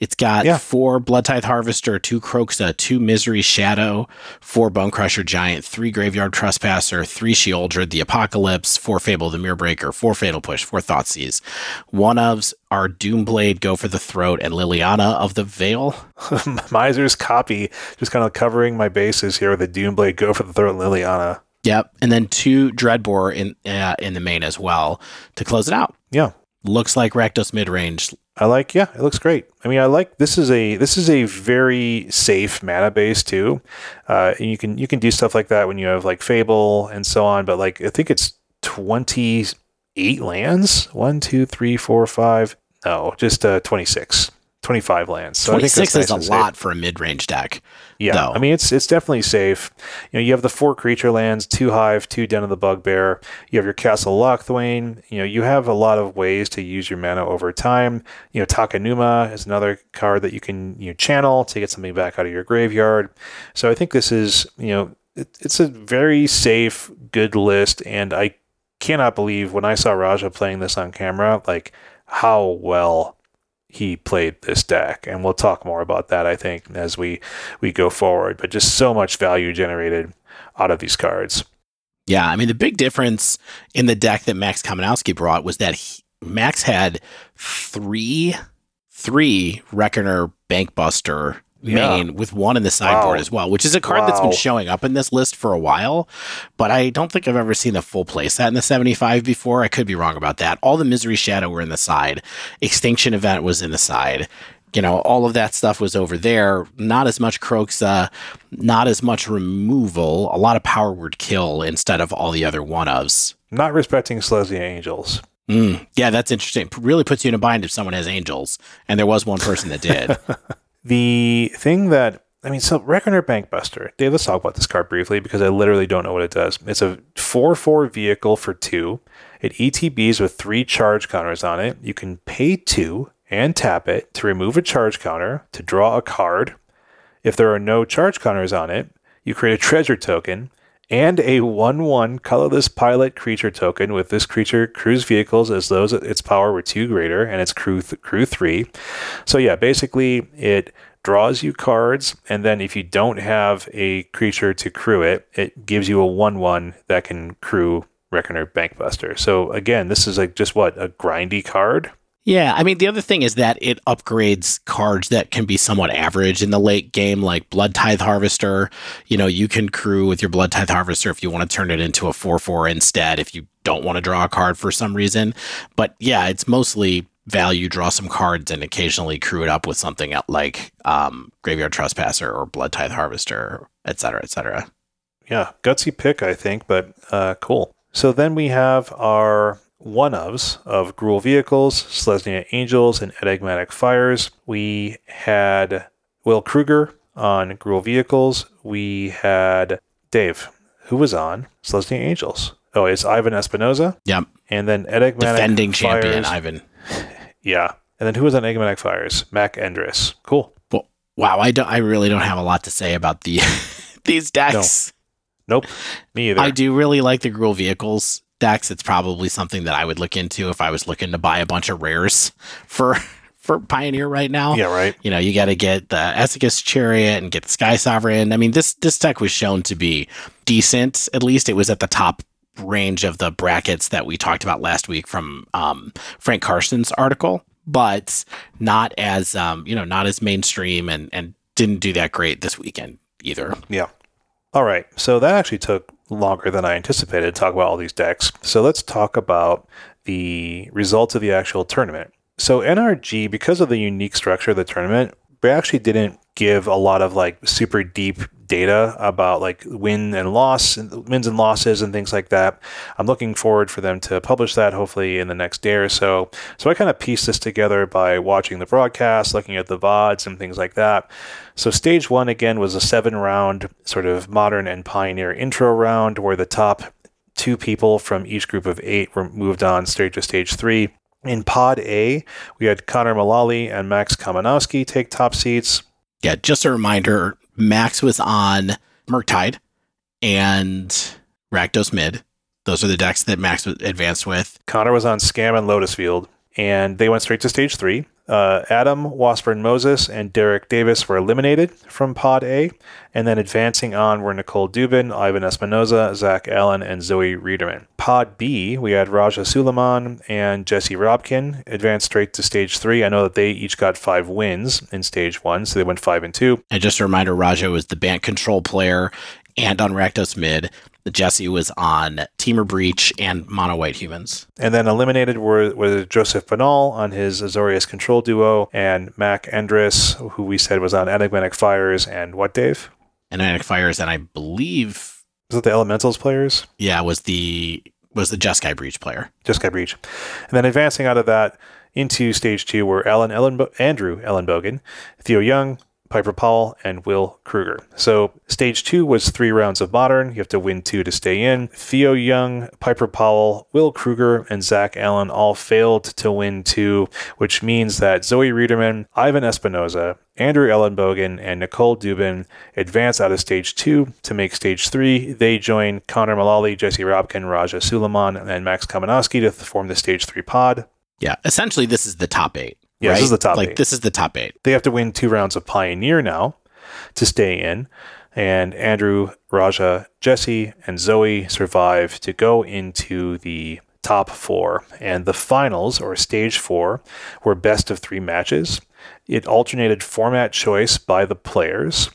It's got yeah. four Blood Tithe Harvester, two Kroxa, two Misery Shadow, four Bonecrusher Giant, three Graveyard Trespasser, three Sheoldred, the Apocalypse, four Fable the Mirror Breaker, four Fatal Push, four Thoughtseize. One ofs are Doomblade, Go for the Throat, and Liliana of the Veil. Miser's copy, just kind of covering my bases here with the Doomblade, Go for the Throat, and Liliana. Yep, and then two Dreadbore in uh, in the main as well to close it out. Yeah, looks like Rakdos mid range. I like, yeah, it looks great. I mean, I like this is a this is a very safe mana base too. Uh, and you can you can do stuff like that when you have like Fable and so on. But like, I think it's twenty eight lands. One, two, three, four, five. No, just uh, twenty six. 25 lands. So 26 nice is a lot for a mid-range deck. Yeah, though. I mean it's it's definitely safe. You know, you have the four creature lands, two hive, two den of the bugbear. You have your castle Locthwain. You know, you have a lot of ways to use your mana over time. You know, Takenuma is another card that you can you know, channel to get something back out of your graveyard. So I think this is you know it, it's a very safe, good list, and I cannot believe when I saw Raja playing this on camera, like how well he played this deck and we'll talk more about that i think as we we go forward but just so much value generated out of these cards. Yeah i mean the big difference in the deck that max kamenowski brought was that he, max had three three Reckoner Bankbuster main Yeah. with one in the sideboard Wow. as well, which is a card that's been showing up in this list for a while, but I don't think I've ever seen a full play set in the 75 before. I could be wrong about that. All the Misery Shadow were in the side, Extinction Event was in the side. You know, all of that stuff was over there. Not as much Kroxa, not as much removal, a lot of power word kill instead of all the other one ofs. Not respecting Selesnya Angels. Mm, yeah, that's interesting. Really puts you in a bind if someone has angels, and there was one person that did. The thing that I mean, so Reckoner Bankbuster. Dave, let's talk about this card briefly because I literally don't know what it does. It's a 4 4 vehicle for two. It ETBs with three charge counters on it. You can pay two and tap it to remove a charge counter to draw a card. If there are no charge counters on it, you create a treasure token and a 1 1 colorless pilot creature token with this creature crews vehicles as though its power were 2 greater and its crew, th- crew 3. So, yeah, basically it draws you cards, and then if you don't have a creature to crew it, it gives you a 1 1 that can crew Reckoner Bankbuster. So, again, this is like just what? A grindy card? Yeah, I mean the other thing is that it upgrades cards that can be somewhat average in the late game, like Blood Tithe Harvester. You know, you can crew with your Blood Tithe Harvester if you want to turn it into a four four instead, if you don't want to draw a card for some reason. But yeah, it's mostly value draw some cards and occasionally crew it up with something like um, Graveyard Trespasser or Blood Tithe Harvester, et cetera, et cetera. Yeah, gutsy pick, I think, but uh, cool. So then we have our one ofs of Gruul Vehicles, Selesnya Angels, and Enigmatic Fires. We had Will Kruger on Gruul Vehicles. We had Dave, who was on Selesnya Angels. Oh, it's Ivan Espinoza. Yep. And then Enigmatic Defending champion, Fires. Ivan. Yeah. And then who was on Enigmatic Fires? Mac Endress. Cool. Well, wow, I don't I really don't have a lot to say about the these decks. Nope. Me either. I do really like the Gruul vehicles decks. It's probably something that I would look into if I was looking to buy a bunch of rares for for Pioneer right now. yeah, right. You know, you got to get the Esika's Chariot and get the Sky Sovereign. I mean, this this deck was shown to be decent. At least it was at the top range of the brackets that we talked about last week from um, Frank Karsten's article, but not as um, you know, not as mainstream and and didn't do that great this weekend either. Yeah. All right. So that actually took longer than I anticipated to talk about all these decks. So let's talk about the results of the actual tournament. So NRG, because of the unique structure of the tournament, they actually didn't give a lot of like super deep data about like win and loss, wins and losses, and things like that. I'm looking forward for them to publish that hopefully in the next day or so. So I kind of pieced this together by watching the broadcast, looking at the VODs and things like that. So stage one again was a seven round sort of modern and pioneer intro round where the top two people from each group of eight were moved on straight to stage three. In Pod A, we had Connor Mullally and Max Kamanowski take top seats. Yeah, just a reminder Max was on Murktide and Rakdos Mid. Those are the decks that Max advanced with. Connor was on Scam and Lotus Field, and they went straight to stage three. Uh, Adam, Washburn Moses, and Derek Davis were eliminated from Pod A, and then advancing on were Nicole Dubin, Ivan Espinoza, Zach Allen, and Zoe Riederman. Pod B, we had Raja Suleiman and Jesse Robkin advanced straight to stage three. I know that they each got five wins in stage one, so they went five and two. And just a reminder Raja was the Bant control player and on Rakdos Mid. Jesse was on Temur Breach and Mono White Humans. And then eliminated were, were Joseph Bernal on his Azorius control duo, and Mac Endress, who we said was on Enigmatic Fires, and what, Dave? Atlantic Fires, and I believe, Was it the Elementals players? yeah, was the was the Jeskai Breach player. Just got breach. And then advancing out of that into stage two were Alan Ellen Andrew Ellenbogen, Theo Young, Piper Powell, and Will Kruger. So stage two was three rounds of modern. You have to win two to stay in. Theo Young, Piper Powell, Will Kruger, and Zach Allen all failed to win two, which means that Zoe Riederman, Ivan Espinoza, Andrew Ellenbogen, and Nicole Dubin advance out of stage two to make stage three. They join Connor Mullally, Jesse Robkin, Raja Suleiman, and Max Kamenowski to form the stage three pod. Yeah, essentially, this is the top eight. Yeah, this is the top like eight. this is the top eight. They have to win two rounds of Pioneer now to stay in. And Andrew, Raja, Jesse, and Zoe survive to go into the top four. And the finals, or stage four, were best of three matches. It alternated format choice by the players.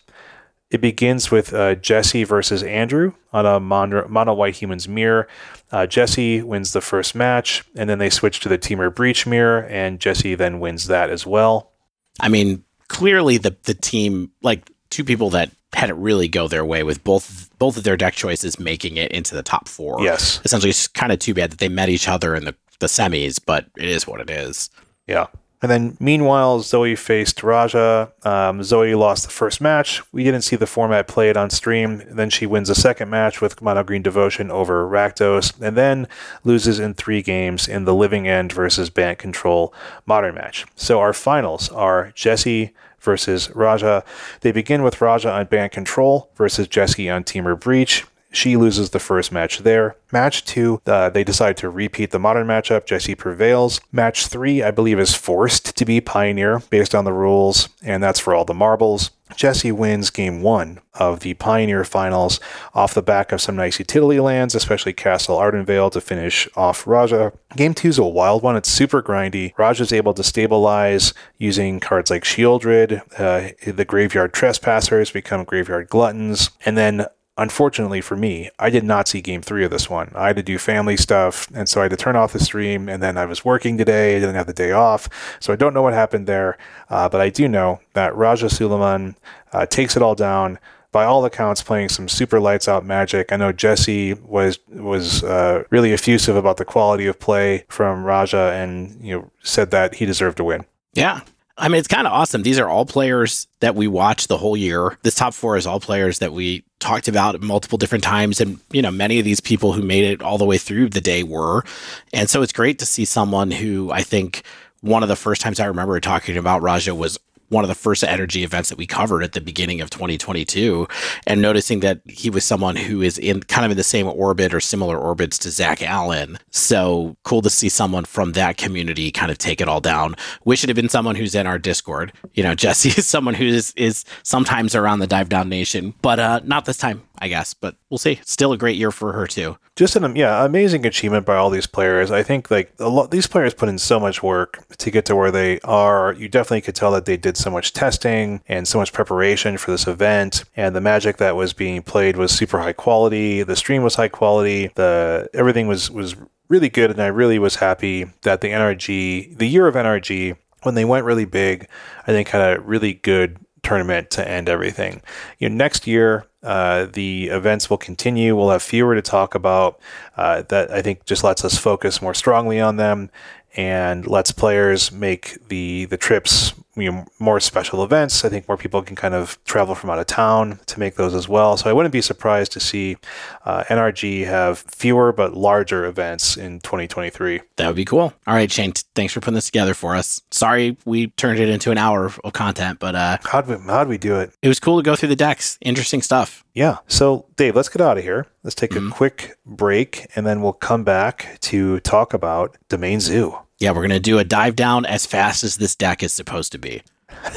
It begins with uh, Jesse versus Andrew on a mono, mono white humans mirror. Uh, Jesse wins the first match, and then they switch to the Temur breach mirror, and Jesse then wins that as well. I mean, clearly the the team, like two people that had it really go their way with both both of their deck choices making it into the top four. Yes, essentially, it's kind of too bad that they met each other in the the semis, but it is what it is. Yeah. And then meanwhile, Zoe faced Raja. Um, Zoe lost the first match. We didn't see the format played on stream. Then she wins the second match with Mono Green Devotion over Rakdos, and then loses in three games in the Living End versus Bant Control modern match. So our finals are Jesse versus Raja. They begin with Raja on Bant Control versus Jesse on Temur Breach. She loses the first match there. Match two, uh, they decide to repeat the modern matchup. Jesse prevails. Match three, I believe, is forced to be Pioneer based on the rules, and that's for all the marbles. Jesse wins game one of the Pioneer Finals off the back of some nice utility lands, especially Castle Ardenvale to finish off Raja. Game two is a wild one. It's super grindy. Raja's able to stabilize using cards like Sheoldred. Uh, the Graveyard Trespassers become Graveyard Gluttons. And then unfortunately for me, I did not see game three of this one. I had to do family stuff, and so I had to turn off the stream. And then I was working today; I didn't have the day off, so I don't know what happened there. Uh, but I do know that Raja Suleiman uh, takes it all down. By all accounts, playing some super lights out magic. I know Jesse was was uh, really effusive about the quality of play from Raja, and you know said that he deserved to win. Yeah, I mean, it's kind of awesome. These are all players that we watched the whole year. This top four is all players that we talked about multiple different times. And, you know, many of these people who made it all the way through the day were. And so it's great to see someone who I think one of the first times I remember talking about Raja was one of the first NRG events that we covered at the beginning of 2022 and noticing that he was someone who is in kind of in the same orbit or similar orbits to Zach Allen. So cool to see someone from that community kind of take it all down. Wish it had been someone who's in our Discord. You know, Jesse is someone who is, is sometimes around the Dive Down Nation, but uh, not this time. I guess, but we'll see. Still a great year for her too. Just an yeah, amazing achievement by all these players. I think like a lot these players put in so much work to get to where they are. You definitely could tell that they did so much testing and so much preparation for this event. And the magic that was being played was super high quality. The stream was high quality. The everything was was really good, and I really was happy that the NRG, the year of NRG, when they went really big, I think had a really good tournament to end everything. You know, next year uh, the events will continue. We'll have fewer to talk about. Uh, that I think just lets us focus more strongly on them and lets players make the the trips you know, more special events. I think more people can kind of travel from out of town to make those as well. So I wouldn't be surprised to see uh, NRG have fewer but larger events in 2023. That would be cool. All right, Shane, t- thanks for putting this together for us. Sorry we turned it into an hour of, of content, but uh, how'd we, how'd we do it? It was cool to go through the decks. Interesting stuff. Yeah. So, Dave, let's get out of here. Let's take mm-hmm. a quick break and then we'll come back to talk about Domain Zoo. Yeah, we're going to do a dive down as fast as this deck is supposed to be.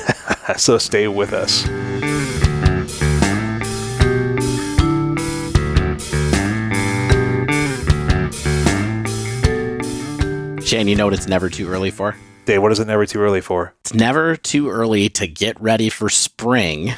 so stay with us. Shane, you know what it's never too early for? Dave, what is it never too early for? It's never too early to get ready for spring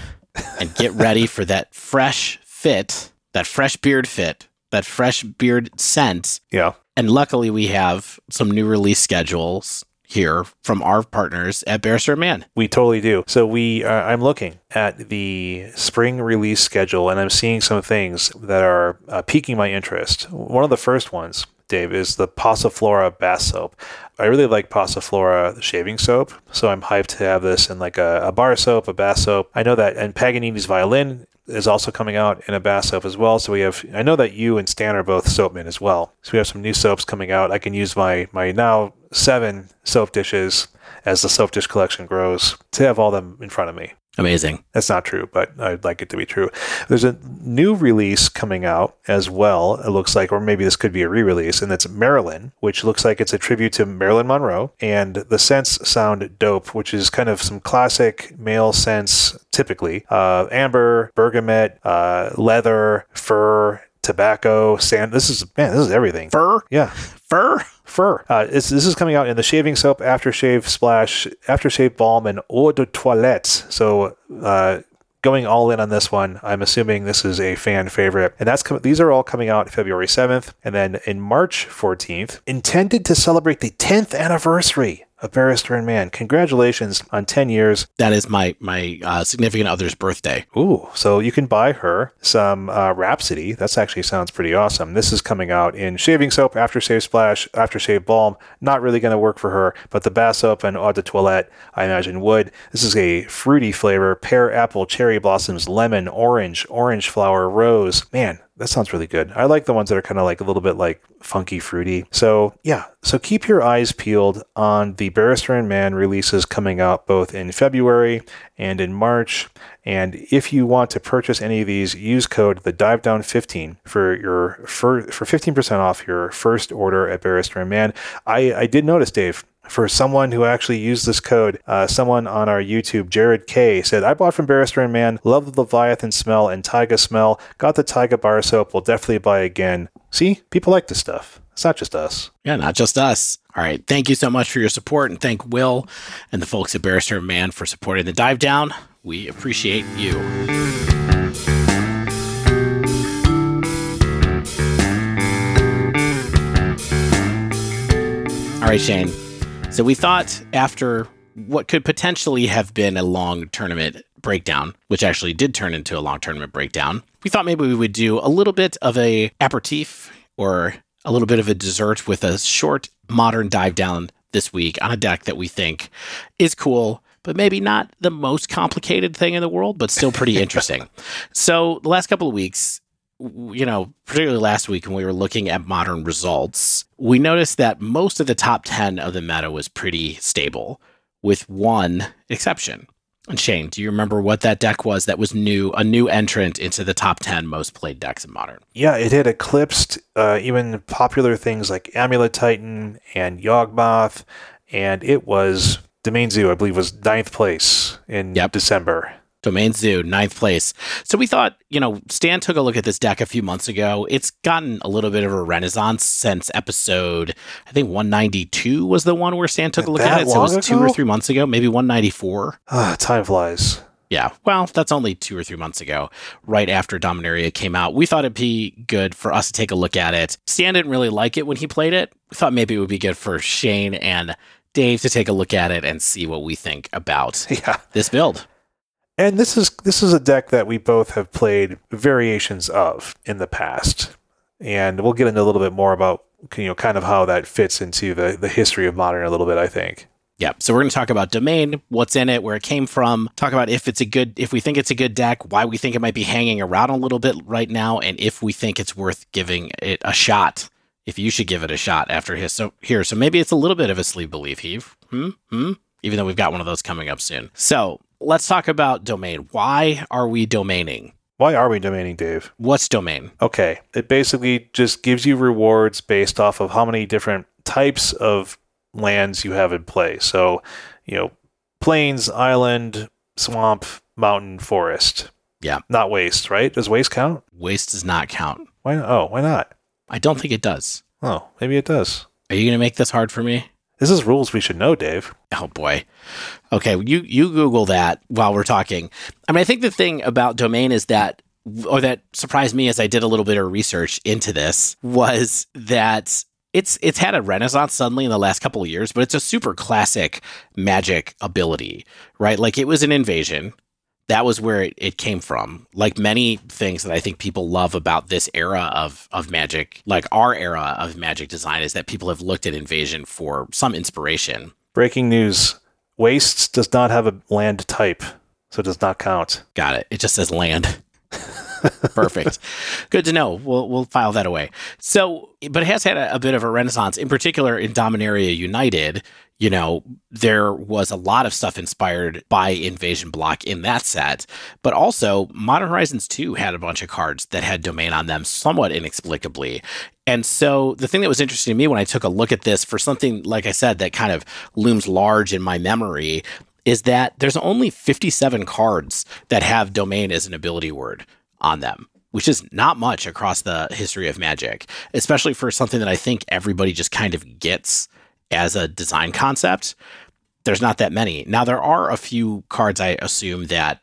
and get ready for that fresh fit, that fresh beard fit, that fresh beard scent. Yeah. And luckily, we have some new release schedules here from our partners at Bear Man. We totally do. So we, uh, I'm looking at the spring release schedule, and I'm seeing some things that are uh, piquing my interest. One of the first ones, Dave, is the Passiflora bath soap. I really like Passiflora shaving soap, so I'm hyped to have this in like a, a bar soap, a bath soap. I know that, and Paganini's violin is also coming out in a bath soap as well. So we have, I know that you and Stan are both soapmen as well. So we have some new soaps coming out. I can use my, my now seven soap dishes as the soap dish collection grows to have all them in front of me. Amazing. That's not true, but I'd like it to be true. There's a new release coming out as well, it looks like, or maybe this could be a re release, and it's Marilyn, which looks like it's a tribute to Marilyn Monroe. And the Sense sound dope, which is kind of some classic male sense typically uh, amber, bergamot, uh, leather, fur, tobacco, sand. This is man, this is everything. Fur? Yeah, Fur? fur. Uh, this, this is coming out in the shaving soap, aftershave splash, aftershave balm, and eau de toilette. So. Uh, Going all in on this one, I'm assuming this is a fan favorite, and that's com- these are all coming out February 7th, and then in March 14th, intended to celebrate the 10th anniversary of Barrister and Mann. Congratulations on 10 years. That is my my uh, significant other's birthday. Ooh, so you can buy her some uh, Rhapsody. That's actually sounds pretty awesome. This is coming out in shaving soap, aftershave splash, aftershave balm. Not really going to work for her, but the bath soap and eau de toilette, I imagine would. This is a fruity flavor: pear, apple, cherry blossoms, lemon, orange, orange flower, rose. Man, that sounds really good. I like the ones that are kind of like a little bit like funky fruity. So, yeah. So keep your eyes peeled on the Barrister and Mann releases coming out both in February and in March. And if you want to purchase any of these, use code the Dive Down 15 for your for, for 15% off your first order at Barrister and Mann. I, I did notice, Dave, for someone who actually used this code. Uh, someone on our YouTube, Jared K, said, I bought from Barrister and Mann, love the Leviathan smell and Taiga smell, got the Taiga bar soap, will definitely buy again. See, people like this stuff. It's not just us. Yeah, not just us. All right. Thank you so much for your support and thank Will and the folks at Barrister and Mann for supporting the dive down. We appreciate you. All right, Shane. So we thought after what could potentially have been a long tournament breakdown, which actually did turn into a long tournament breakdown, we thought maybe we would do a little bit of a aperitif or a little bit of a dessert with a short modern dive down this week on a deck that we think is cool, but maybe not the most complicated thing in the world, but still pretty interesting. so the last couple of weeks, you know, particularly last week when we were looking at modern results, we noticed that most of the top 10 of the meta was pretty stable, with one exception. And Shane, do you remember what that deck was that was new, a new entrant into the top 10 most played decks in modern? Yeah, it had eclipsed uh, even popular things like Amulet Titan and Yawgmoth, and it was Domain Zoo, I believe, was ninth place in Yep. December. Domain Zoo, ninth place. So we thought, you know, Stan took a look at this deck a few months ago. It's gotten a little bit of a renaissance since episode, I think 192 was the one where Stan took a look That at it. So it was long two or three months ago, maybe 194. Ah, time flies. Yeah, well, that's only two or three months ago, right after Dominaria came out. We thought it'd be good for us to take a look at it. Stan didn't really like it when he played it. We thought maybe it would be good for Shane and Dave to take a look at it and see what we think about Yeah. this build. And this is this is a deck that we both have played variations of in the past. And we'll get into a little bit more about you know kind of how that fits into the, the history of modern a little bit, I think. Yeah, so we're going to talk about domain, what's in it, where it came from, talk about if it's a good, if we think it's a good deck, why we think it might be hanging around a little bit right now, and if we think it's worth giving it a shot. If you should give it a shot after his so here, so maybe it's a little bit of a sleeve belief heave, hmm, hmm. Even though we've got one of those coming up soon. So let's talk about domain. Why are we domaining? Why are we domaining, Dave? What's domain? Okay. It basically just gives you rewards based off of how many different types of lands you have in play. So, you know, plains, island, swamp, mountain, forest. Yeah. Not waste, right? Does waste count? Waste does not count. Why not? Oh, why not? I don't think it does. Oh, maybe it does. Are you going to make this hard for me? This is rules we should know, Dave. Oh boy. Okay, you you Google that while we're talking. I mean, I think the thing about domain is that, or that surprised me as I did a little bit of research into this, was that it's it's had a renaissance suddenly in the last couple of years, but it's a super classic magic ability, right? Like it was an invasion. That was where it, it came from. Like many things that I think people love about this era of of magic, like our era of magic design, is that people have looked at invasion for some inspiration. Breaking news. Waste does not have a land type, so it does not count. Got it. It just says land. Perfect. Good to know. We'll we'll file that away. So, but it has had a, a bit of a renaissance, in particular in Dominaria United. You know, there was a lot of stuff inspired by Invasion Block in that set, but also Modern Horizons 2 had a bunch of cards that had domain on them somewhat inexplicably. And so the thing that was interesting to me when I took a look at this for something, like I said, that kind of looms large in my memory is that there's only 57 cards that have domain as an ability word on them. which is not much across the history of Magic, especially for something that I think everybody just kind of gets as a design concept. There's not that many. Now, there are a few cards I assume that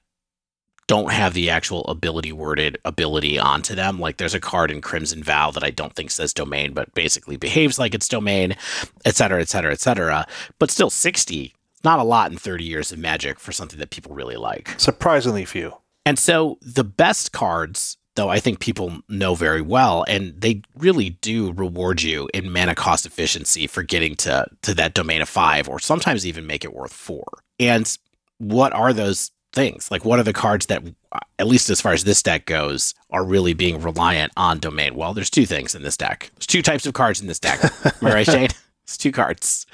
don't have the actual ability worded ability onto them. Like there's a card in Crimson Vow that I don't think says domain, but basically behaves like it's domain, et cetera, et cetera, et cetera. But still 60, not a lot in 30 years of magic for something that people really like. Surprisingly few. And so the best cards, though, I think people know very well, and they really do reward you in mana cost efficiency for getting to to that domain of five, or sometimes even make it worth four. And what are those things? Like, what are the cards that, uh, at least as far as this deck goes, are really being reliant on domain? Well, there's two things in this deck. There's two types of cards in this deck. Am I right, Shane? It's two cards.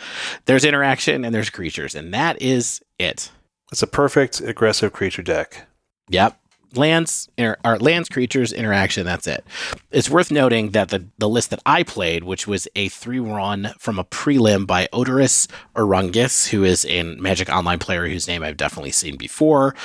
There's interaction and there's creatures, and that is it. It's a perfect aggressive creature deck. Yep. Lands, inter- or lands, creatures, interaction. That's it. It's worth noting that the, the list that I played, which was a three run from a prelim by Odorous Urungus, who is a Magic Online player whose name I've definitely seen before.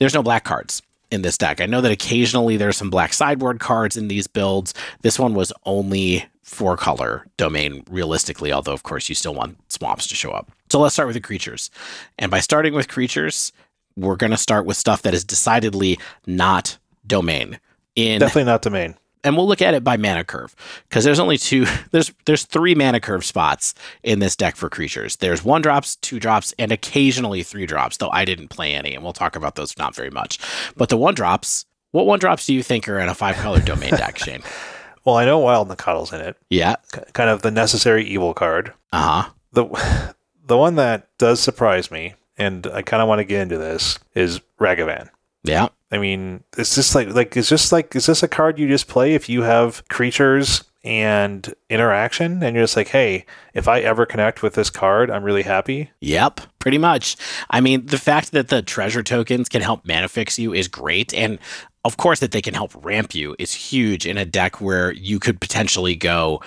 There's no black cards in this deck. I know that occasionally there's some black sideboard cards in these builds. This one was only four color domain realistically, although of course you still want swamps to show up. So let's start with the creatures. And by starting with creatures, we're going to start with stuff that is decidedly not domain. In Definitely not domain. and we'll look at it by mana curve because there's only two there's there's three mana curve spots in this deck for creatures there's one drops two drops and occasionally three drops though i didn't play any and we'll talk about those not very much but the one drops what one drops do you think are in a five color domain deck shane Well, I know Wild Nakatl's in it. yeah Kind of the necessary evil card. uh-huh The the one that does surprise me, and I kind of want to get into this, is Ragavan. yeah I mean, it's just like like it's just like is this a card you just play if you have creatures and interaction and you're just like, hey, if I ever connect with this card, I'm really happy. Yep, pretty much. I mean, the fact that the treasure tokens can help mana fix you is great. And of course, that they can help ramp you is huge in a deck where you could potentially go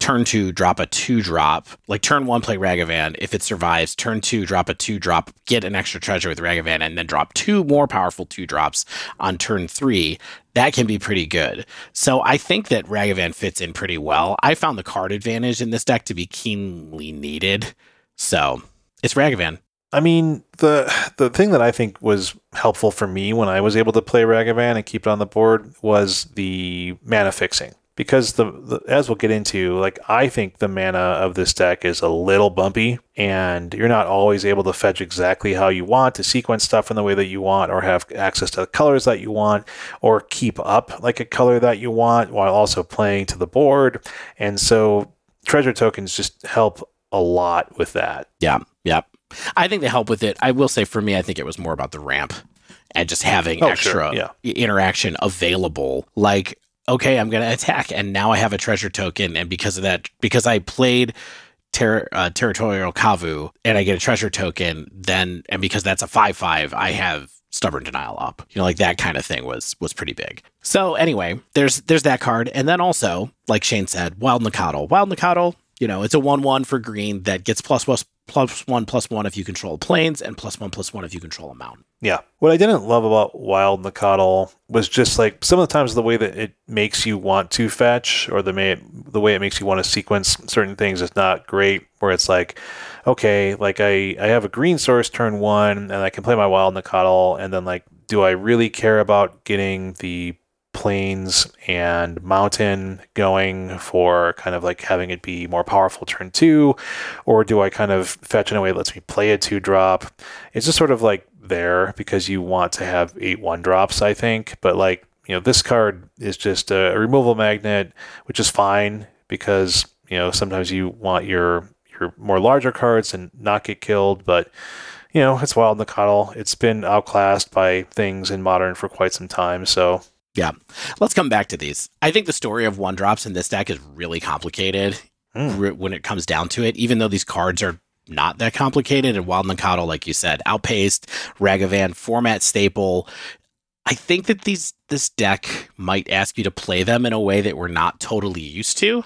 turn two, drop a two drop, like turn one, play Ragavan. If it survives, turn two, drop a two drop, get an extra treasure with Ragavan, and then drop two more powerful two drops on turn three. That can be pretty good. So I think that Ragavan fits in pretty well. I found the card advantage in this deck to be keenly needed. So it's Ragavan. I mean, the the thing that I think was helpful for me when I was able to play Ragavan and keep it on the board was the mana fixing. Because the, the as we'll get into, like I think the mana of this deck is a little bumpy, and you're not always able to fetch exactly how you want to sequence stuff in the way that you want, or have access to the colors that you want, or keep up like a color that you want while also playing to the board. And so treasure tokens just help a lot with that. Yeah, yeah. I think they help with it. I will say for me, I think it was more about the ramp and just having Oh, extra sure, yeah. interaction available. Like, okay, I'm going to attack, and now I have a treasure token, and because of that, because I played. Ter- uh, territorial kavu and I get a treasure token then and because that's a 5-5 I have stubborn denial up you know like that kind of thing was was pretty big. So anyway there's there's that card and then also like Shane said wild Nakatl wild Nakatl you know it's a 1-1 for green that gets plus plus plus 1 plus 1 if you control plains and plus 1 plus 1 if you control a mountain Yeah. What I didn't love about Wild Nakatl was just like some of the times the way that it makes you want to fetch or the may the way it makes you want to sequence certain things is not great. Where it's like, okay, like I, I have a green source turn one and I can play my Wild Nakatl and then like do I really care about getting the plains and mountain going for kind of like having it be more powerful turn two or do I kind of fetch in a way that lets me play a two drop? It's just sort of like there because you want to have eight one drops, I think. But like, you know, this card is just a, removal magnet, which is fine because, you know, sometimes you want your your more larger cards and not get killed, but you know, it's wild Nakatl. It's been outclassed by things in modern for quite some time. So yeah let's come back to these I think the story of one drops in this deck is really complicated Mm. when it comes down to it even though these cards are not that complicated and Wild Nakatl, like you said, outpaced, Ragavan, format staple. I think that these this deck might ask you to play them in a way that we're not totally used to.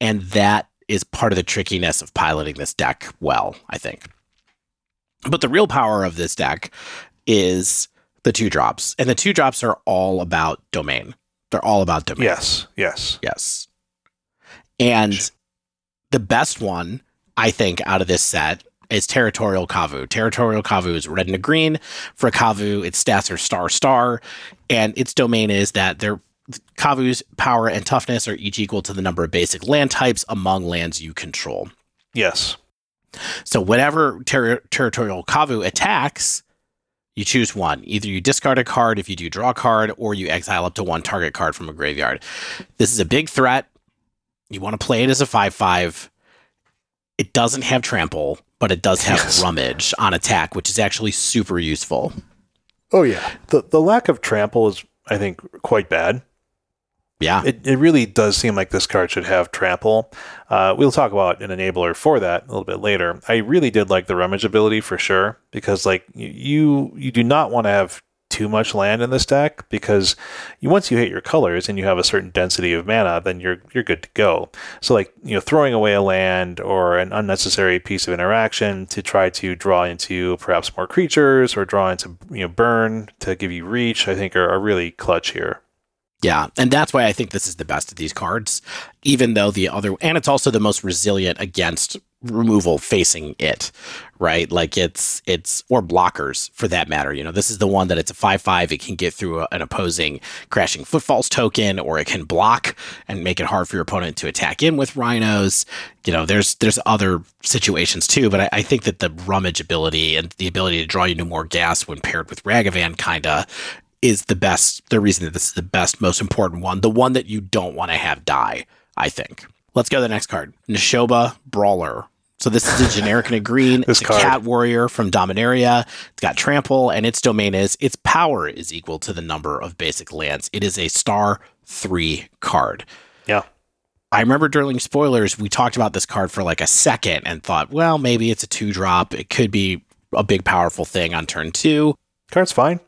And that is part of the trickiness of piloting this deck well, I think. But the real power of this deck is the two drops. And the two drops are all about domain. They're all about domain. Yes, yes. Yes. And the best one, I think, out of this set is Territorial Kavu. Territorial Kavu is red and a green. For a Kavu, its stats are star star, and its domain is that their Kavu's power and toughness are each equal to the number of basic land types among lands you control. Yes. So whenever ter- Territorial Kavu attacks, you choose one. Either you discard a card if you do draw a card, or you exile up to one target card from a graveyard. This is a big threat. You want to play it as a 5 5. It doesn't have trample, but it does have Yes. rummage on attack, which is actually super useful. Oh yeah. The the lack of trample is I think quite bad. Yeah. It, it really does seem like this card should have trample. Uh, we'll talk about an enabler for that a little bit later. I really did like the rummage ability for sure because like you you do not want to have too much land in this deck because you once you hit your colors and you have a certain density of mana, then you're you're good to go. So like you know throwing away a land or an unnecessary piece of interaction to try to draw into perhaps more creatures or draw into you know burn to give you reach, I think are, are really clutch here. Yeah, and that's why I think this is the best of these cards, even though the other, and it's also the most resilient against removal facing it, right? Like it's it's or blockers for that matter. You know, this is the one that it's a five five. It can get through a, an opposing crashing footfalls token, or it can block and make it hard for your opponent to attack in with rhinos. You know, there's there's other situations too, but I, I think that the rummage ability and the ability to draw you into more gas when paired with Ragavan kinda is the best the reason that this is the best most important one the one that you don't want to have die i think let's go to the next card nishoba brawler so this is a generic and a green This it's a card. cat warrior from dominaria it's got trample and its domain is its power is equal to the number of basic lands it is a star three card Yeah. I remember during spoilers, we talked about this card for like a second and thought, well, maybe it's a two drop. It could be a big, powerful thing on turn two. Card's fine.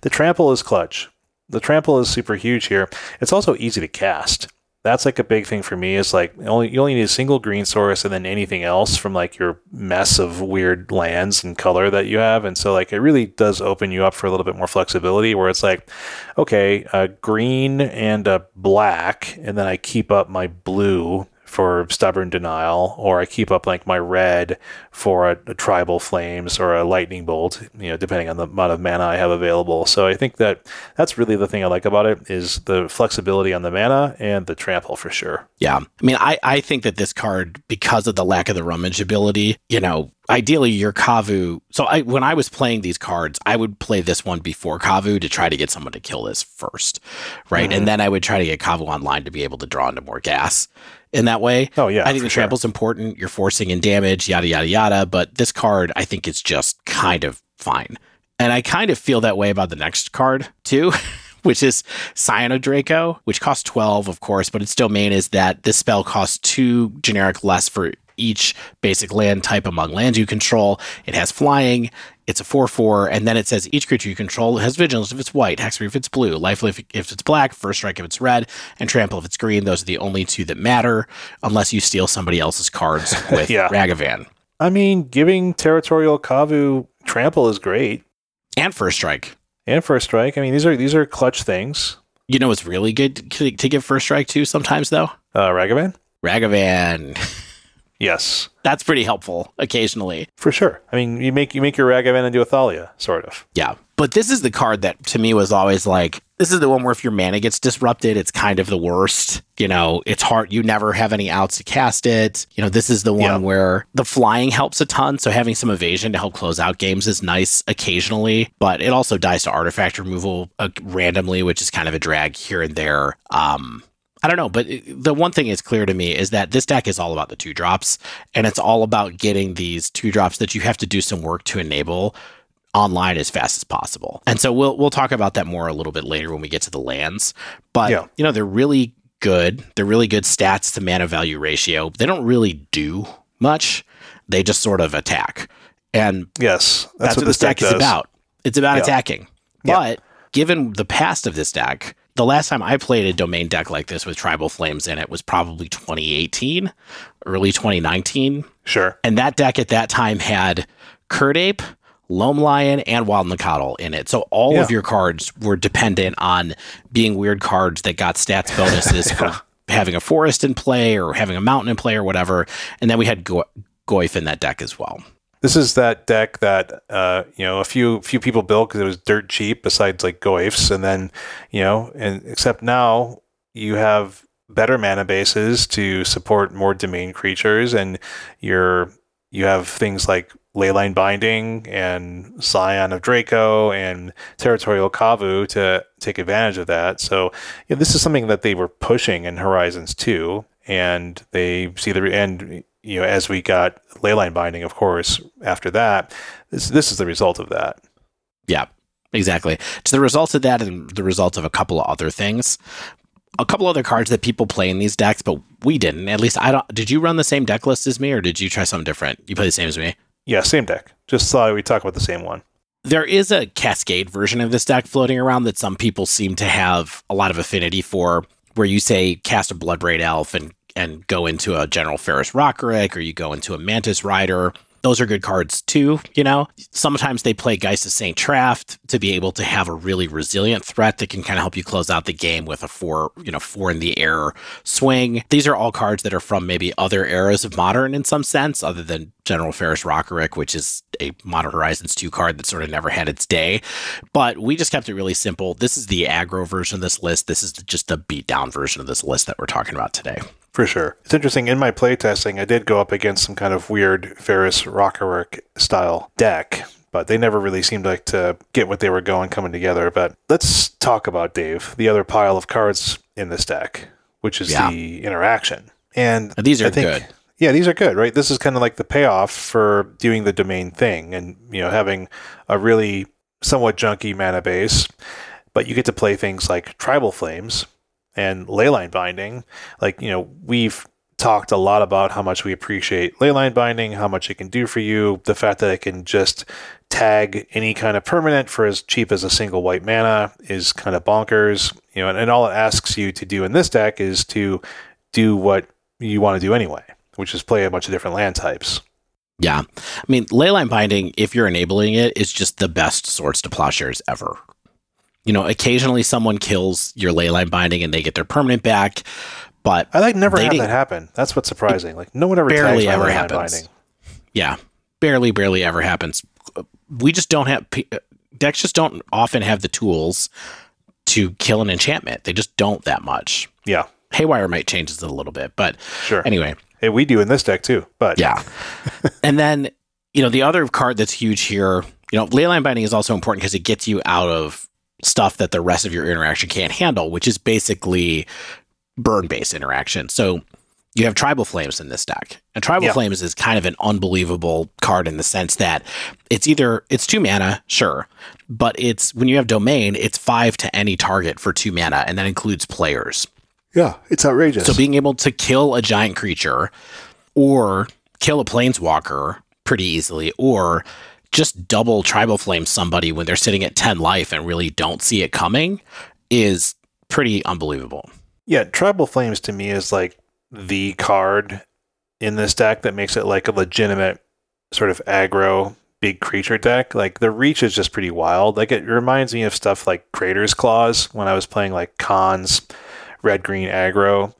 The trample is clutch. The trample is super huge here. It's also easy to cast. That's like a big thing for me. Is like only you only need a single green source and then anything else from like your mess of weird lands and color that you have. And so like it really does open you up for a little bit more flexibility. Where it's like, okay, a green and a black, and then I keep up my blue for stubborn denial, or I keep up like my red for a, a tribal flames or a lightning bolt, you know, depending on the amount of mana I have available. So I think that that's really the thing I like about it is the flexibility on the mana and the trample for sure. Yeah. I mean, I, I think that this card, because of the lack of the rummage ability, you know, ideally your Kavu. So I when I was playing these cards, I would play this one before Kavu to try to get someone to kill this first. Right. Mhm. And then I would try to get Kavu online to be able to draw into more gas in that way. Oh yeah, I think the sure. trample's important. You're forcing in damage, yada yada yada. But this card, I think, is just kind of fine. And I kind of feel that way about the next card too, which is Scion of Draco, which costs 12, of course, but its domain is that this spell costs two generic less for each basic land type among lands you control. It has flying. It's a 4 4, and then it says each creature you control has vigilance if it's white, hexproof if it's blue, life if, it's black, first strike if it's red, and trample if it's green. Those are the only two that matter, unless you steal somebody else's cards with Yeah. Ragavan. I mean, giving territorial Kavu trample is great. And first strike. And first strike. I mean, these are these are clutch things. You know what's really good to, to give first strike to sometimes, though? Uh, Ragavan? Ragavan. Yes, That's pretty helpful occasionally. for sure. I mean, you make you make your Ragavan into a Thalia, sort of. Yeah. But this is the card that to me was always like, this is the one where if your mana gets disrupted, it's kind of the worst. You know, it's hard. You never have any outs to cast it. You know, this is the one Yeah. where the flying helps a ton. So having some evasion to help close out games is nice occasionally, but it also dies to artifact removal uh, randomly, which is kind of a drag here and there. Um, I don't know, but the one thing is clear to me is that this deck is all about the two drops, and it's all about getting these two drops that you have to do some work to enable online as fast as possible. And so we'll we'll talk about that more a little bit later when we get to the lands. But Yeah. you know, they're really good. They're really good stats to mana value ratio. They don't really do much. They just sort of attack. And Yes, that's, what, this deck, is about. It's about Yeah. attacking. Yeah. But given the past of this deck, the last time I played a domain deck like this with tribal flames in it was probably 2018, early 2019. Sure. And that deck at that time had Kird Ape, Loam Lion, and Wild Nacatl in it. So all Yeah. of your cards were dependent on being weird cards that got stats bonuses for having a forest in play or having a mountain in play or whatever. And then we had Go- Goyf in that deck as well. This is that deck that uh, you know a few few people built because it was dirt cheap. Besides like Goyfs, and then you know, and except now you have better mana bases to support more domain creatures, and you're you have things like Leyline Binding and Scion of Draco and Territorial Kavu to take advantage of that. So this is something that they were pushing in Horizons 2, and they see the and you know as we got Leyline Binding, of course, after that, this this is the result of that. Yeah, exactly. It's the result of that and the result of a couple of other things. A couple other cards that people play in these decks, but we didn't. At least I don't. Did you run the same deck list as me, or did you try something different? You play the same as me. Yeah, same deck. Just thought we'd talk about the same one. There is a Cascade version of this deck floating around that some people seem to have a lot of affinity for, where you say cast a Bloodbraid Elf and and go into a General Ferrous Rokiric, or you go into a Mantis Rider. Those are good cards too, you know. Sometimes they play Geist of Saint Traft to be able to have a really resilient threat that can kind of help you close out the game with a four, you know, four in the air swing. These are all cards that are from maybe other eras of modern in some sense, other than General Ferrous Rokiric, which is a Modern Horizons 2 card that sort of never had its day. But we just kept it really simple. This is the aggro version of this list. This is just the beatdown version of this list that we're talking about today. For sure. It's interesting. In my playtesting, I did go up against some kind of weird Ferrous Rokiric style deck, but they never really seemed like to get what they were going coming together. But let's talk about Dave, the other pile of cards in this deck, which is Yeah. the interaction. And these are think- good. Yeah, these are good, right? This is kind of like the payoff for doing the domain thing and, you know, having a really somewhat junky mana base, but you get to play things like Tribal Flames and Leyline Binding. Like, you know, we've talked a lot about how much we appreciate Leyline Binding, how much it can do for you, the fact that it can just tag any kind of permanent for as cheap as a single white mana is kind of bonkers. You know, and, and all it asks you to do in this deck is to do what you want to do anyway, which is play a bunch of different land types. Yeah. I mean, Leyline Binding, if you're enabling it, is just the best swords to plowshares ever. You know, occasionally someone kills your Leyline Binding and they get their permanent back, but I like never had that happen. That's what's surprising. Like no one ever barely ever happens. Binding. yeah, barely, barely ever happens. We just don't have decks. Just don't often have the tools to kill an enchantment. They just don't that much. Yeah, Haywire Mite change it a little bit, but sure. anyway, Hey, we do in this deck too, but yeah. and then you know the other card that's huge here. You know, leyline binding is also important because it gets you out of stuff that the rest of your interaction can't handle, which is basically burn based interaction. So you have tribal flames in this deck and tribal flames is kind of an unbelievable card in the sense that it's either it's two mana sure but it's when you have domain it's five to any target for two mana and that includes players yeah, it's outrageous. so being able to kill a giant creature or kill a planeswalker pretty easily or just double tribal flame somebody when they're sitting at 10 life and really don't see it coming is pretty unbelievable. yeah, Tribal Flames to me is like the card in this deck that makes it like a legitimate sort of aggro big creature deck. Like the reach is just pretty wild. Like it reminds me of stuff like Crater's Claws when I was playing like Khans, red green aggro,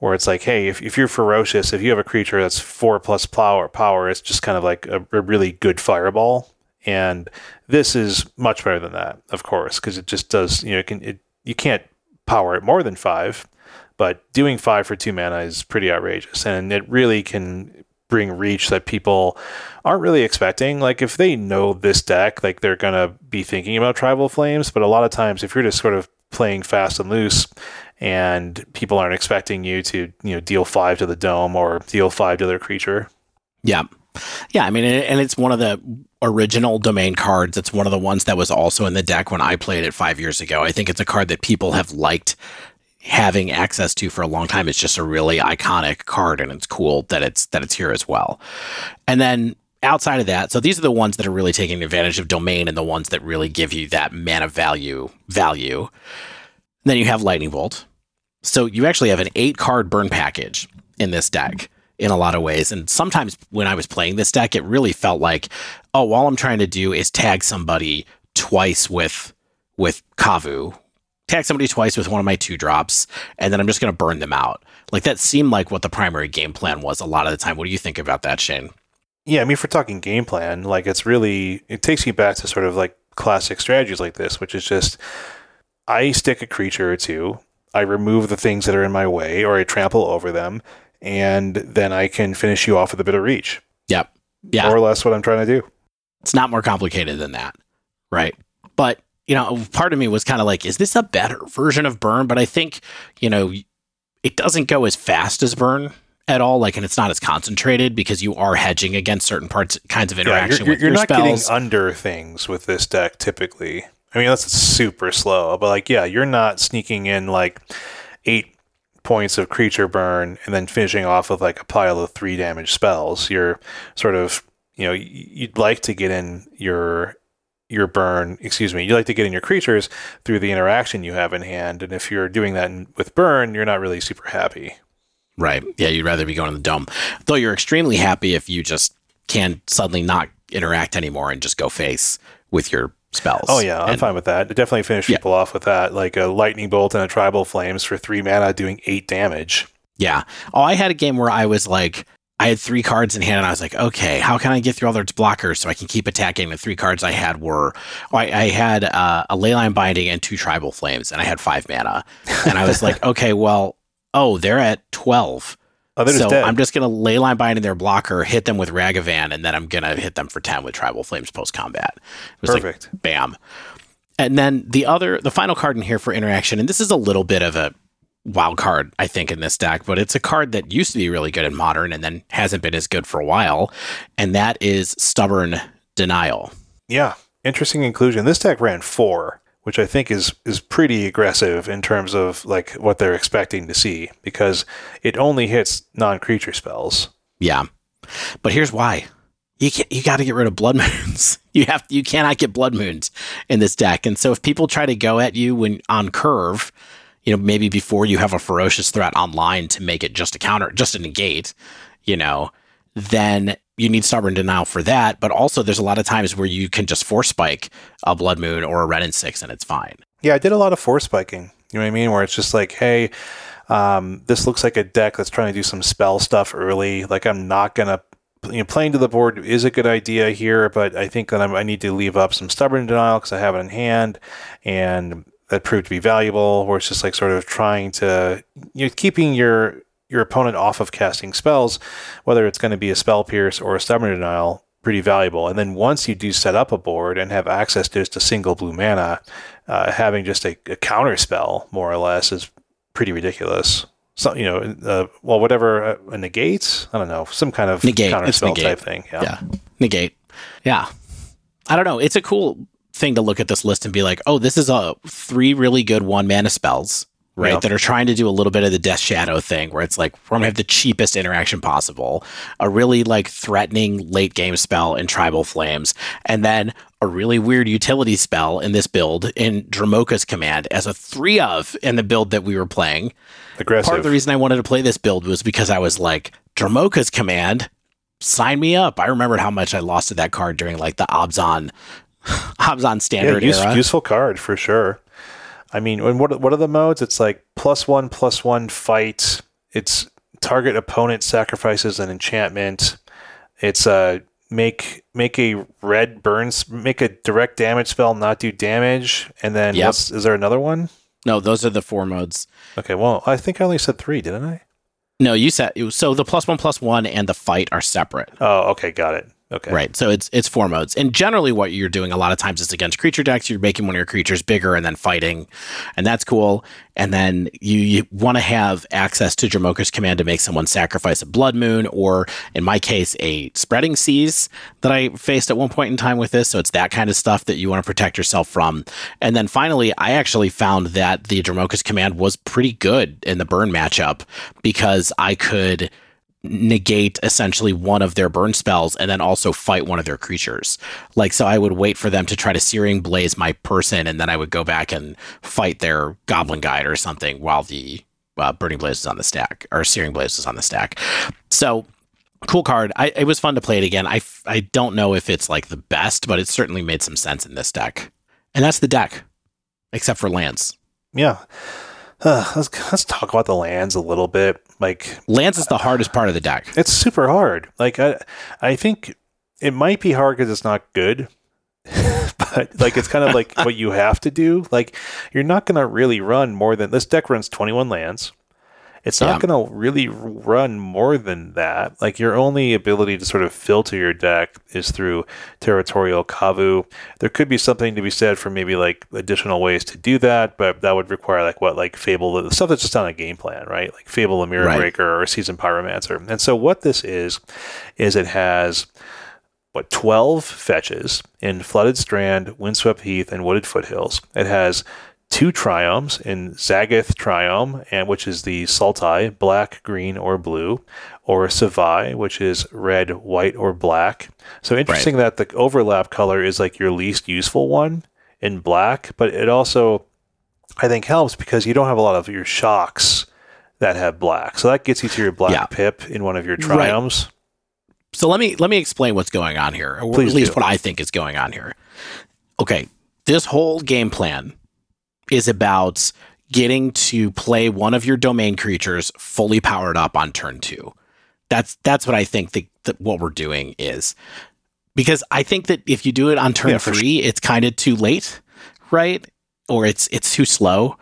where it's like, hey, if, if you're ferocious, if you have a creature that's four plus power power, it's just kind of like a, a really good fireball. And this is much better than that, of course, because it just does, you know, it can it you can't power it more than five, but doing five for two mana is pretty outrageous, and it really can bring reach that people aren't really expecting. Like if they know this deck, like they're gonna be thinking about tribal flames, but a lot of times if you're just sort of playing fast and loose and people aren't expecting you to, you know, deal five to the dome or deal five to their creature. Yeah. Yeah, I mean, and and it's one of the original domain cards. It's one of the ones that was also in the deck when I played it five years ago. I think it's a card that people have liked having access to for a long time. It's just a really iconic card, and it's cool that it's that it's here as well. And then outside of that, so these are the ones that are really taking advantage of domain and the ones that really give you that mana value value. then you have lightning bolt. So you actually have an eight card burn package in this deck. in a lot of ways. And sometimes when I was playing this deck, it really felt like, oh, all I'm trying to do is tag somebody twice with with Kavu, tag somebody twice with one of my two drops, and then I'm just going to burn them out. Like that seemed like what the primary game plan was a lot of the time. What do you think about that, Shane? Yeah, I mean, for talking game plan, like it's really it takes you back to sort of like classic strategies like this, which is just I stick a creature or two, I remove the things that are in my way, or I trample over them, and then I can finish you off with a bit of reach. Yep. Yeah. More or less what I'm trying to do. It's not more complicated than that. Right. But, you know, part of me was kind of like, is this a better version of burn? But I think, you know, it doesn't go as fast as burn at all. Like, and it's not as concentrated because you are hedging against certain parts, kinds of interaction yeah, you're, with you're your not spells. getting under things with this deck typically. I mean, that's super slow, but like, yeah, you're not sneaking in like eight points of creature burn and then finishing off with like a pile of three damage spells. You're sort of, you know, you'd like to get in your your burn, excuse me, you like to get in your creatures through the interaction you have in hand. And if you're doing that in, with burn, you're not really super happy. Right. Yeah, you'd rather be going to the dome. Though you're extremely happy if you just can suddenly not interact anymore and just go face with your spells. Oh yeah, I'm and, fine with that. Definitely finish yeah. people off with that, like a lightning bolt and a tribal flames for three mana, doing eight damage. Yeah. Oh, I had a game where I was like, I had three cards in hand, and I was like, okay, how can I get through all their blockers so I can keep attacking? The three cards I had were, oh, I, I, had uh, a leyline binding and two tribal flames, and I had five mana, and I was like, okay, well, oh, they're at twelve. Oh, so dead. I'm just going to leyline bind in their blocker, hit them with Ragavan, and then I'm going to hit them for 10 with Tribal Flames post combat. Perfect. Like, bam. And then the other, the final card in here for interaction, and this is a little bit of a wild card, I think, in this deck, but it's a card that used to be really good in modern and then hasn't been as good for a while. And that is Stubborn Denial. Yeah. Interesting inclusion. This deck ran four which I think is is pretty aggressive in terms of like what they're expecting to see because it only hits non-creature spells. Yeah. But here's why. You can, you got to get rid of blood moons. you have you cannot get blood moons in this deck. And so if people try to go at you when on curve, you know, maybe before you have a ferocious threat online to make it just a counter, just a negate, you know, then you need stubborn denial for that. But also, there's a lot of times where you can just force spike a blood moon or a Wrenn and Six, and it's fine. Yeah, I did a lot of force spiking. You know what I mean? Where it's just like, hey, um, this looks like a deck that's trying to do some spell stuff early. Like I'm not gonna. You know, playing to the board is a good idea here, but I think that I'm, I need to leave up some stubborn denial because I have it in hand, and that proved to be valuable. Where it's just like sort of trying to you know keeping your your opponent off of casting spells, whether it's going to be a spell pierce or a stubborn denial, pretty valuable. And then once you do set up a board and have access to just a single blue mana, uh, having just a, a, counter spell more or less is pretty ridiculous. So you know, uh, well, whatever uh, a negate, I don't know, some kind of negate. counter it's spell negate. type thing. Yeah. yeah, negate. Yeah, I don't know. It's a cool thing to look at this list and be like, oh, this is a three really good one mana spells right? Yep. That are trying to do a little bit of the Death Shadow thing where it's like, we're going to have the cheapest interaction possible, a really like threatening late game spell in Tribal Flames, and then a really weird utility spell in this build in Dromoka's Command as a three of in the build that we were playing. Aggressive. Part of the reason I wanted to play this build was because I was like, Dromoka's Command, sign me up. I remembered how much I lost to that card during like the Abzan. Abzan standard yeah, use, era. Useful card for sure. I mean, and what what are the modes? It's like plus one plus one fight. It's target opponent sacrifices an enchantment. It's uh make make a red burns make a direct damage spell not do damage, and then yep. is there another one? No, those are the four modes. Okay, well, I think I only said three, didn't I? No, you said so. The plus one plus one and the fight are separate. Oh, okay, got it. Okay. Right. So it's it's four modes. And generally what you're doing a lot of times is against creature decks, you're making one of your creatures bigger and then fighting. And that's cool. And then you, you want to have access to Dromoka's command to make someone sacrifice a blood moon, or in my case, a spreading seas that I faced at one point in time with this. So it's that kind of stuff that you want to protect yourself from. And then finally, I actually found that the Dromoka's command was pretty good in the burn matchup because I could negate essentially one of their burn spells and then also fight one of their creatures. Like, so I would wait for them to try to Searing Blaze my person, and then I would go back and fight their Goblin Guide or something while the uh, Burning Blazes on the stack or Searing Blazes on the stack. So cool card. I, it was fun to play it again. I, I don't know if it's like the best, but it certainly made some sense in this deck. And that's the deck, except for lands. Yeah. Uh, let's, let's talk about the lands a little bit. Like lands is the hardest part of the deck. It's super hard. Like I, I think it might be hard because it's not good. but like it's kind of like what you have to do. Like you're not going to really run more than this deck runs 21 lands. It's not yeah. going to really run more than that. Like your only ability to sort of filter your deck is through territorial kavu. There could be something to be said for maybe like additional ways to do that, but that would require like what like Fable, the stuff that's just on a game plan, right? Like Fable, a Mirror right. Breaker, or a Season Pyromancer. And so what this is, is it has what 12 fetches in Flooded Strand, Windswept Heath, and Wooded Foothills. It has two triomes in Zagoth Triome, and which is the Sultai, black, green, or blue, or Savai, which is red, white, or black. So interesting right. that the overlap color is like your least useful one in black, but it also I think helps because you don't have a lot of your shocks that have black. So that gets you to your black yeah. pip in one of your triomes. Right. So let me let me explain what's going on here, or Please at least do. what I think is going on here. Okay, this whole game plan is about getting to play one of your domain creatures fully powered up on turn two. That's that's what I think the, that what we're doing is because I think that if you do it on turn yeah, three, sure. it's kind of too late, right? Or it's it's too slow.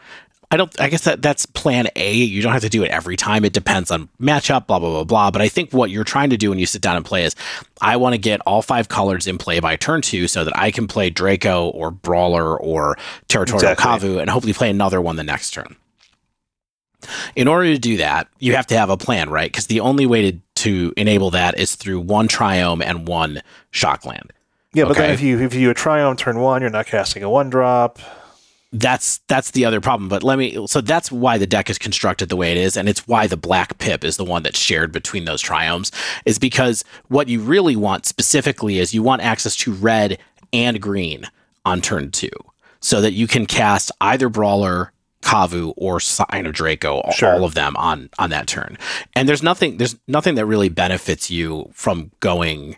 I don't. I guess that that's plan A. You don't have to do it every time. It depends on matchup. Blah blah blah blah. But I think what you're trying to do when you sit down and play is, I want to get all five colors in play by turn two, so that I can play Draco or Brawler or Territorial exactly. Kavu, and hopefully play another one the next turn. In order to do that, you have to have a plan, right? Because the only way to to enable that is through one Triome and one Shockland. Yeah, but okay? then if you if you a Triome turn one, you're not casting a one drop that's that's the other problem. But let me so that's why the deck is constructed the way it is, and it's why the black pip is the one that's shared between those triomes, is because what you really want specifically is you want access to red and green on turn two. So that you can cast either brawler, Kavu, or Sign of Draco, sure. all of them on on that turn. And there's nothing there's nothing that really benefits you from going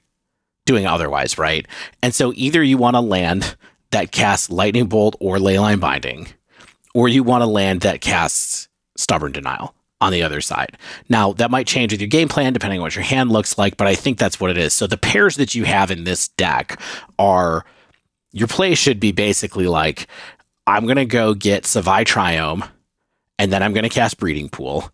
doing otherwise, right? And so either you want to land that casts Lightning Bolt or Leyline Binding, or you want a land that casts Stubborn Denial on the other side. Now, that might change with your game plan depending on what your hand looks like, but I think that's what it is. So the pairs that you have in this deck are your play should be basically like I'm going to go get Savai Triome, and then I'm going to cast Breeding Pool,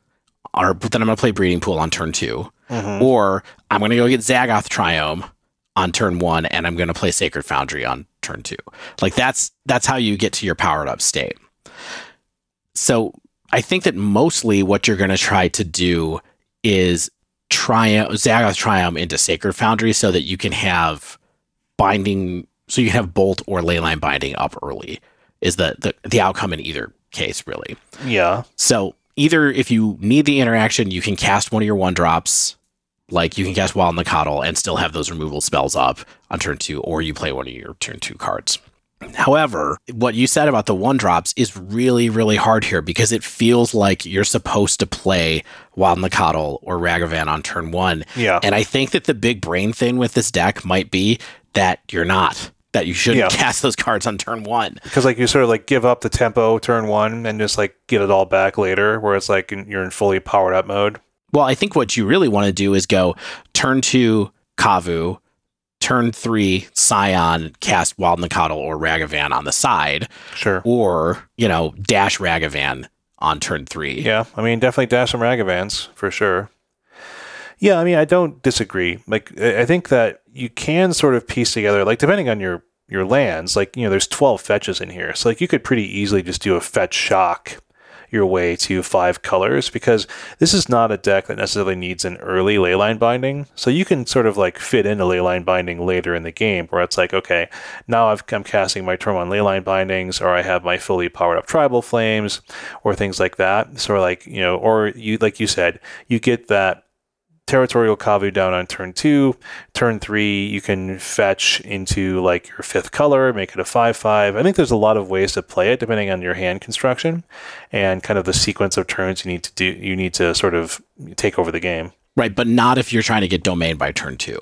or then I'm going to play Breeding Pool on turn 2 mm-hmm. or I'm going to go get Zagoth Triome on turn one, and I'm going to play Sacred Foundry on turn two. Like that's that's how you get to your powered up state. So I think that mostly what you're going to try to do is try Zagoth Triome into Sacred Foundry so that you can have binding, so you can have Bolt or Leyline binding up early. Is the, the the outcome in either case really? Yeah. So either if you need the interaction, you can cast one of your one drops like you can cast Wild Nacatl and still have those removal spells up on turn two, or you play one of your turn two cards. However, what you said about the one drops is really, really hard here because it feels like you're supposed to play Wild Nacatl or Ragavan on turn one. Yeah. And I think that the big brain thing with this deck might be that you're not. That you shouldn't yeah. cast those cards on turn one. Because like you sort of like give up the tempo turn one and just like get it all back later, where it's like you're in fully powered up mode. Well, I think what you really want to do is go turn two Kavu, turn three Scion, cast Wild Nacatl or Ragavan on the side. Sure. Or, you know, dash Ragavan on turn three. Yeah. I mean, definitely dash some Ragavans for sure. Yeah. I mean, I don't disagree. Like, I think that you can sort of piece together, like, depending on your your lands, like, you know, there's 12 fetches in here. So, like, you could pretty easily just do a fetch shock your way to five colors because this is not a deck that necessarily needs an early leyline binding. So you can sort of like fit in a leyline binding later in the game where it's like, okay, now i am casting my turn on leyline bindings or I have my fully powered up tribal flames or things like that. So like, you know, or you, like you said, you get that territorial Kavu down on turn two. Turn three, you can fetch into like your fifth color, make it a 5 5. I think there's a lot of ways to play it depending on your hand construction and kind of the sequence of turns you need to do, you need to sort of take over the game. Right, but not if you're trying to get domain by turn two.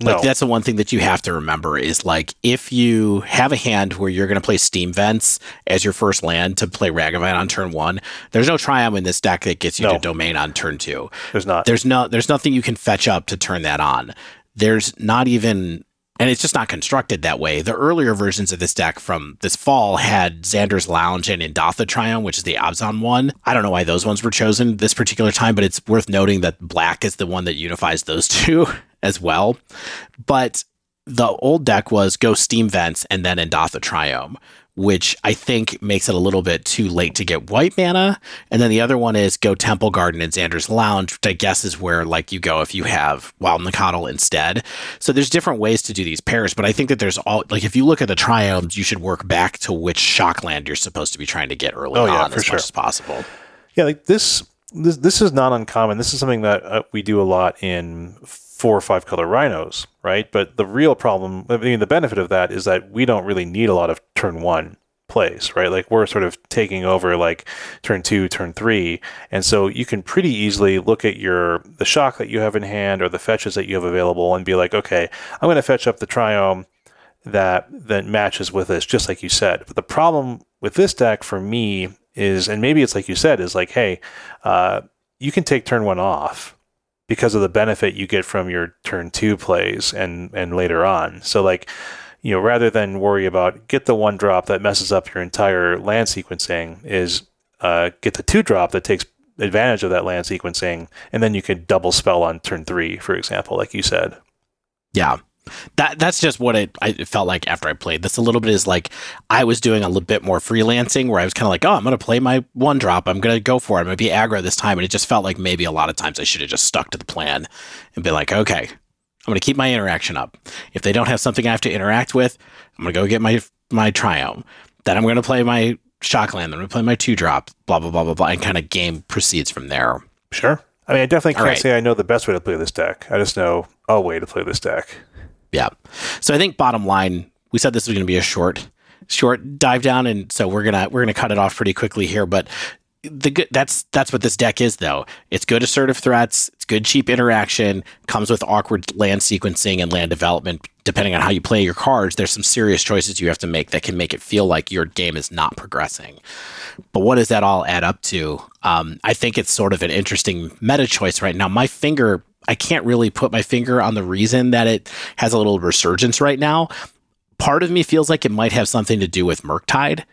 Like No. that's the one thing that you have to remember is like if you have a hand where you're going to play Steam Vents as your first land to play Ragavan on turn one, there's no Triome in this deck that gets you No. to domain on turn two. There's not. There's no there's nothing you can fetch up to turn that on. There's not even and it's just not constructed that way. The earlier versions of this deck from this fall had Xander's Lounge and Indatha Triome, which is the Abzan one. I don't know why those ones were chosen this particular time, but it's worth noting that black is the one that unifies those two as well. But the old deck was go Steam Vents and then Indatha Triome, which I think makes it a little bit too late to get white mana. And then the other one is go Temple Garden and Xander's Lounge, which I guess is where like you go if you have Wild Nacatl instead. So there's different ways to do these pairs, but I think that there's all like if you look at the triomes, you should work back to which shock land you're supposed to be trying to get early Oh, yeah, on for as sure. much as possible. Yeah, like this, this this is not uncommon. This is something that uh, we do a lot in four or five color rhinos, right? But the real problem, I mean, the benefit of that is that we don't really need a lot of turn one plays, right? Like we're sort of taking over like turn two, turn three, and so you can pretty easily look at your the shock that you have in hand or the fetches that you have available and be like, okay, I'm going to fetch up the triome that that matches with this, just like you said. But the problem with this deck for me is, and maybe it's like you said, is like, hey, uh, you can take turn one off because of the benefit you get from your turn two plays and and later on. So like, you know, rather than worry about get the one drop that messes up your entire land sequencing, is uh, get the two drop that takes advantage of that land sequencing, and then you can double spell on turn three, for example, like you said. Yeah. That that's just what it, I, it felt like after I played this. A little bit is like I was doing a little bit more freelancing where I was kind of like, oh, I'm going to play my one drop. I'm going to go for it. I'm going to be aggro this time. And it just felt like maybe a lot of times I should have just stuck to the plan and be like, okay, I'm going to keep my interaction up. If they don't have something I have to interact with, I'm going to go get my my triome. Then I'm going to play my shockland. Then I'm going to play my two drop. Blah blah blah blah blah. And kind of game proceeds from there. Sure. I mean, I definitely can't right. say I know the best way to play this deck. I just know a way to play this deck. Yeah. So I think bottom line, we said this was going to be a short, short dive down, and so we're gonna we're gonna cut it off pretty quickly here. But the good that's that's what this deck is, though. It's good assertive threats. It's good cheap interaction. Comes with awkward land sequencing and land development. Depending on how you play your cards, there's some serious choices you have to make that can make it feel like your game is not progressing. But what does that all add up to? Um, I think it's sort of an interesting meta choice right now. My finger, I can't really put my finger on the reason that it has a little resurgence right now. Part of me feels like it might have something to do with Murktide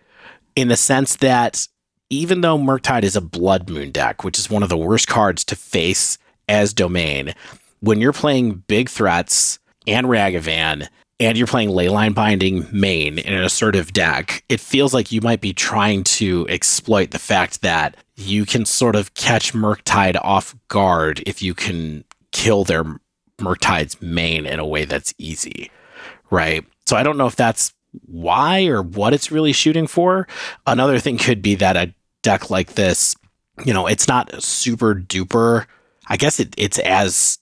in the sense that even though Murktide is a Blood Moon deck, which is one of the worst cards to face as domain, when you're playing big threats and Ragavan and you're playing Leyline Binding main in an assertive deck, it feels like you might be trying to exploit the fact that you can sort of catch Murktide off guard if you can kill their Murktide's main in a way that's easy, right? So I don't know if that's why or what it's really shooting for. Another thing could be that a deck like this, you know, it's not super duper. I guess it, it's as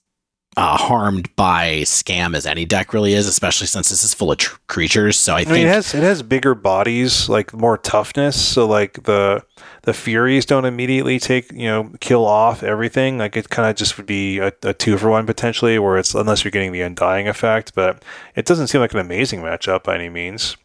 uh, harmed by scam as any deck really is, especially since this is full of tr- creatures. So I, I think mean, it has it has bigger bodies, like more toughness. So like the the Furies don't immediately take you know kill off everything. Like it kind of just would be a, a two for one potentially, where it's unless you're getting the undying effect. But it doesn't seem like an amazing matchup by any means.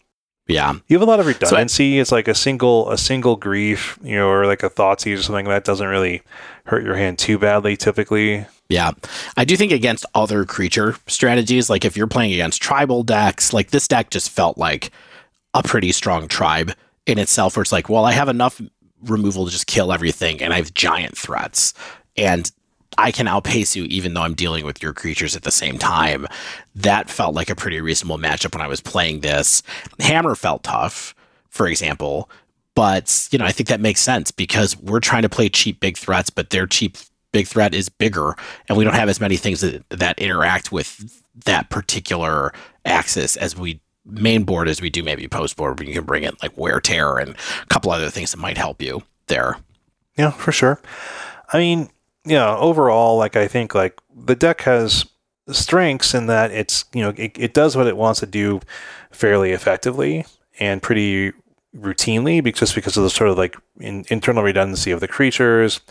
yeah, You have a lot of redundancy. it's like a single a single grief, you know, or like a Thoughtseize or something that doesn't really hurt your hand too badly typically. Yeah. I do think against other creature strategies, like if you're playing against tribal decks, like this deck just felt like a pretty strong tribe in itself, where it's like, well, I have enough removal to just kill everything, and I have giant threats. And I can outpace you even though I'm dealing with your creatures at the same time. That felt like a pretty reasonable matchup when I was playing this. Hammer felt tough, for example, but you know, I think that makes sense because we're trying to play cheap big threats, but their cheap big threat is bigger, and we don't have as many things that, that interact with that particular axis as we main board as we do maybe post board. But you can bring in like wear tear and a couple other things that might help you there. Yeah, for sure. I mean, yeah, overall, like I think like the deck has strengths in that it's you know it, it does what it wants to do fairly effectively and pretty routinely because because of the sort of like in, internal redundancy of the creatures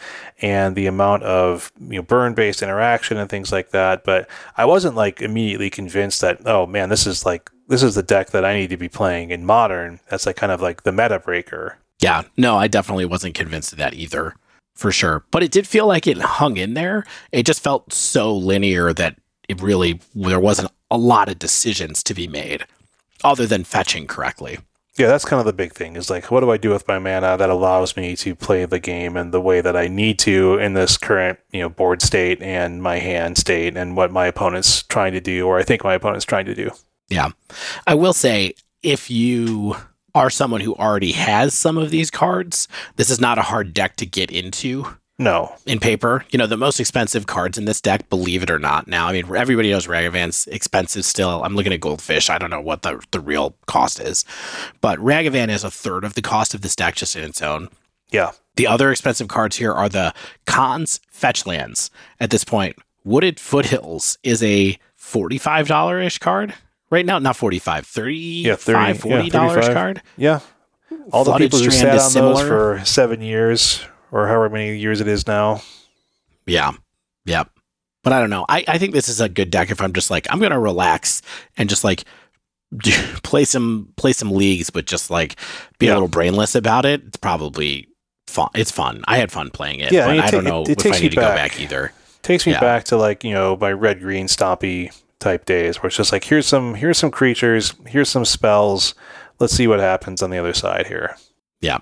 and the amount of you know burn based interaction and things like that but i wasn't like immediately convinced that oh man this is like this is the deck that i need to be playing in modern that's like kind of like the meta breaker Yeah, no, I definitely wasn't convinced of that either, for sure. But it did feel like it hung in there. It just felt so linear that it really there wasn't a lot of decisions to be made, other than fetching correctly. Yeah that's kind of the big thing is like what do i do with my mana that allows me to play the game in the way that i need to in this current you know board state and my hand state and what my opponent's trying to do or i think my opponent's trying to do Yeah, I will say if you are someone who already has some of these cards, this is not a hard deck to get into. No in paper. You know, the most expensive cards in this deck, believe it or not. Now, I mean, everybody knows Ragavan's expensive still. I'm looking at Goldfish. I don't know what the, the real cost is, but Ragavan is a third of the cost of this deck just in its own. yeah The other expensive cards here are the Khans Fetch Lands. At this point, Wooded Foothills is a $45 ish card. Right now, not 45 30, Yeah, 30, $40 yeah, 35. card. Yeah. All the Flooded people who sat on those for seven years or however many years it is now. Yeah. Yep. But I don't know. I, I think this is a good deck if I'm just like, I'm going to relax and just like play some play some leagues, but just like be Yeah. a little brainless about it. It's probably fun. It's fun. I had fun playing it, Yeah, I but mean, it I don't know it- it if takes I need to go back. back either. Takes me Yeah. back to like, you know, my red green stompy type days where it's just like here's some here's some creatures, here's some spells. Let's see what happens on the other side here. Yeah.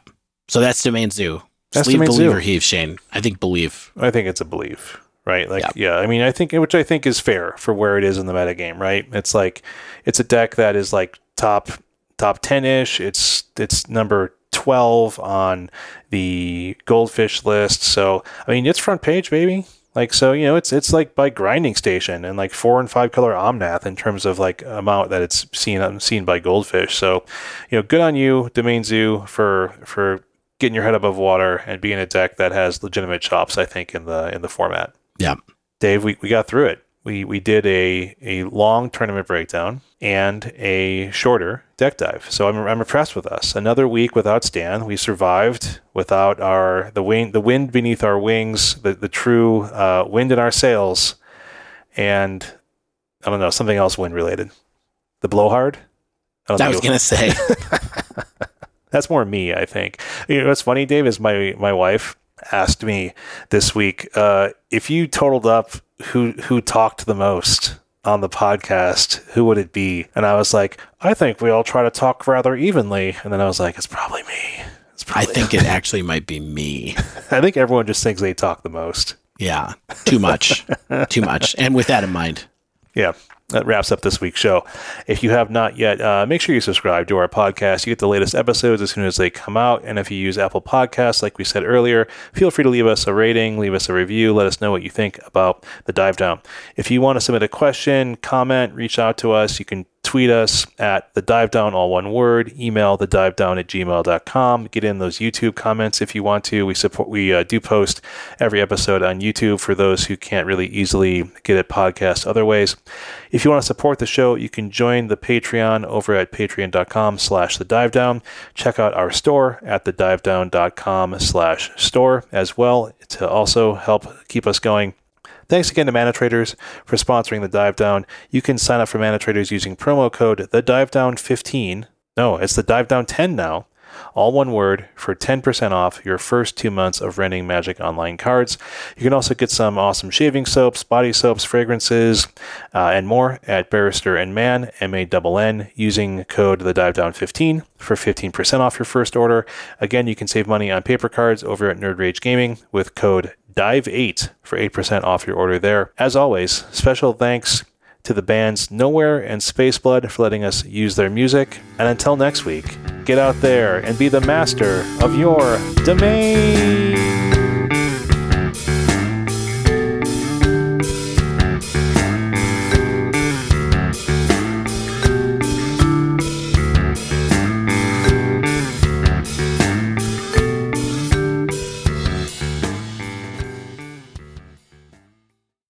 So that's Domain Zoo. That's Sleeve, Domain believe, Zoo. or heave, Shane. I think believe. I think it's a belief, right? Like, Yeah. yeah, I mean, I think which I think is fair for where it is in the metagame, right? It's like it's a deck that is like top top ten ish. It's it's number twelve on the goldfish list. So I mean, it's front page, baby. Like so, you know, it's it's like by grinding station and like four and five color omnath in terms of like amount that it's seen seen by goldfish. So, you know, good on you, Domain Zoo, for for getting your head above water and being a deck that has legitimate chops. I think in the in the format. Yeah. Dave, we, we got through it. We we did a a long tournament breakdown and a shorter deck dive. So I'm I'm impressed with us. Another week without Stan. We survived without our the wind the wind beneath our wings, the the true uh, wind in our sails, and I don't know something else wind related. The blowhard. I, don't I was going to say, that's more me, I think. You know what's funny, Dave, is my my wife asked me this week uh, if you totaled up who who talked the most on the podcast, who would it be? And I was like, I think we all try to talk rather evenly. And then I was like, it's probably me. It's probably I think it actually might be me. I think everyone just thinks they talk the most. Yeah. Too much. Too much. And with that in mind, Yeah, that wraps up this week's show. If you have not yet, uh, make sure you subscribe to our podcast. You get the latest episodes as soon as they come out. And if you use Apple Podcasts, like we said earlier, feel free to leave us a rating, leave us a review, let us know what you think about the dive down. If you want to submit a question, comment, reach out to us, you can tweet us at the dive down all one word email the dive down at gmail.com get in those youtube comments if you want to we support we uh, do post every episode on youtube for those who can't really easily get it podcast other ways if you want to support the show you can join the patreon over at patreon.com slash the dive down check out our store at the divedown.com slash store as well to also help keep us going Thanks again to ManaTraders for sponsoring the Dive Down. You can sign up for ManaTraders using promo code the Dive Down 15. No, it's the Dive Down 10 now. All one word for 10% off your first two months of renting Magic Online cards. You can also get some awesome shaving soaps, body soaps, fragrances, uh, and more at Barrister and Mann, M A N N, using code the Dive Down 15 for 15% off your first order. Again, you can save money on paper cards over at Nerd Rage Gaming with code DIVE8 for 8% off your order there. As always, special thanks to the bands Nowhere and Spaceblood for letting us use their music. And until next week, get out there and be the master of your domain.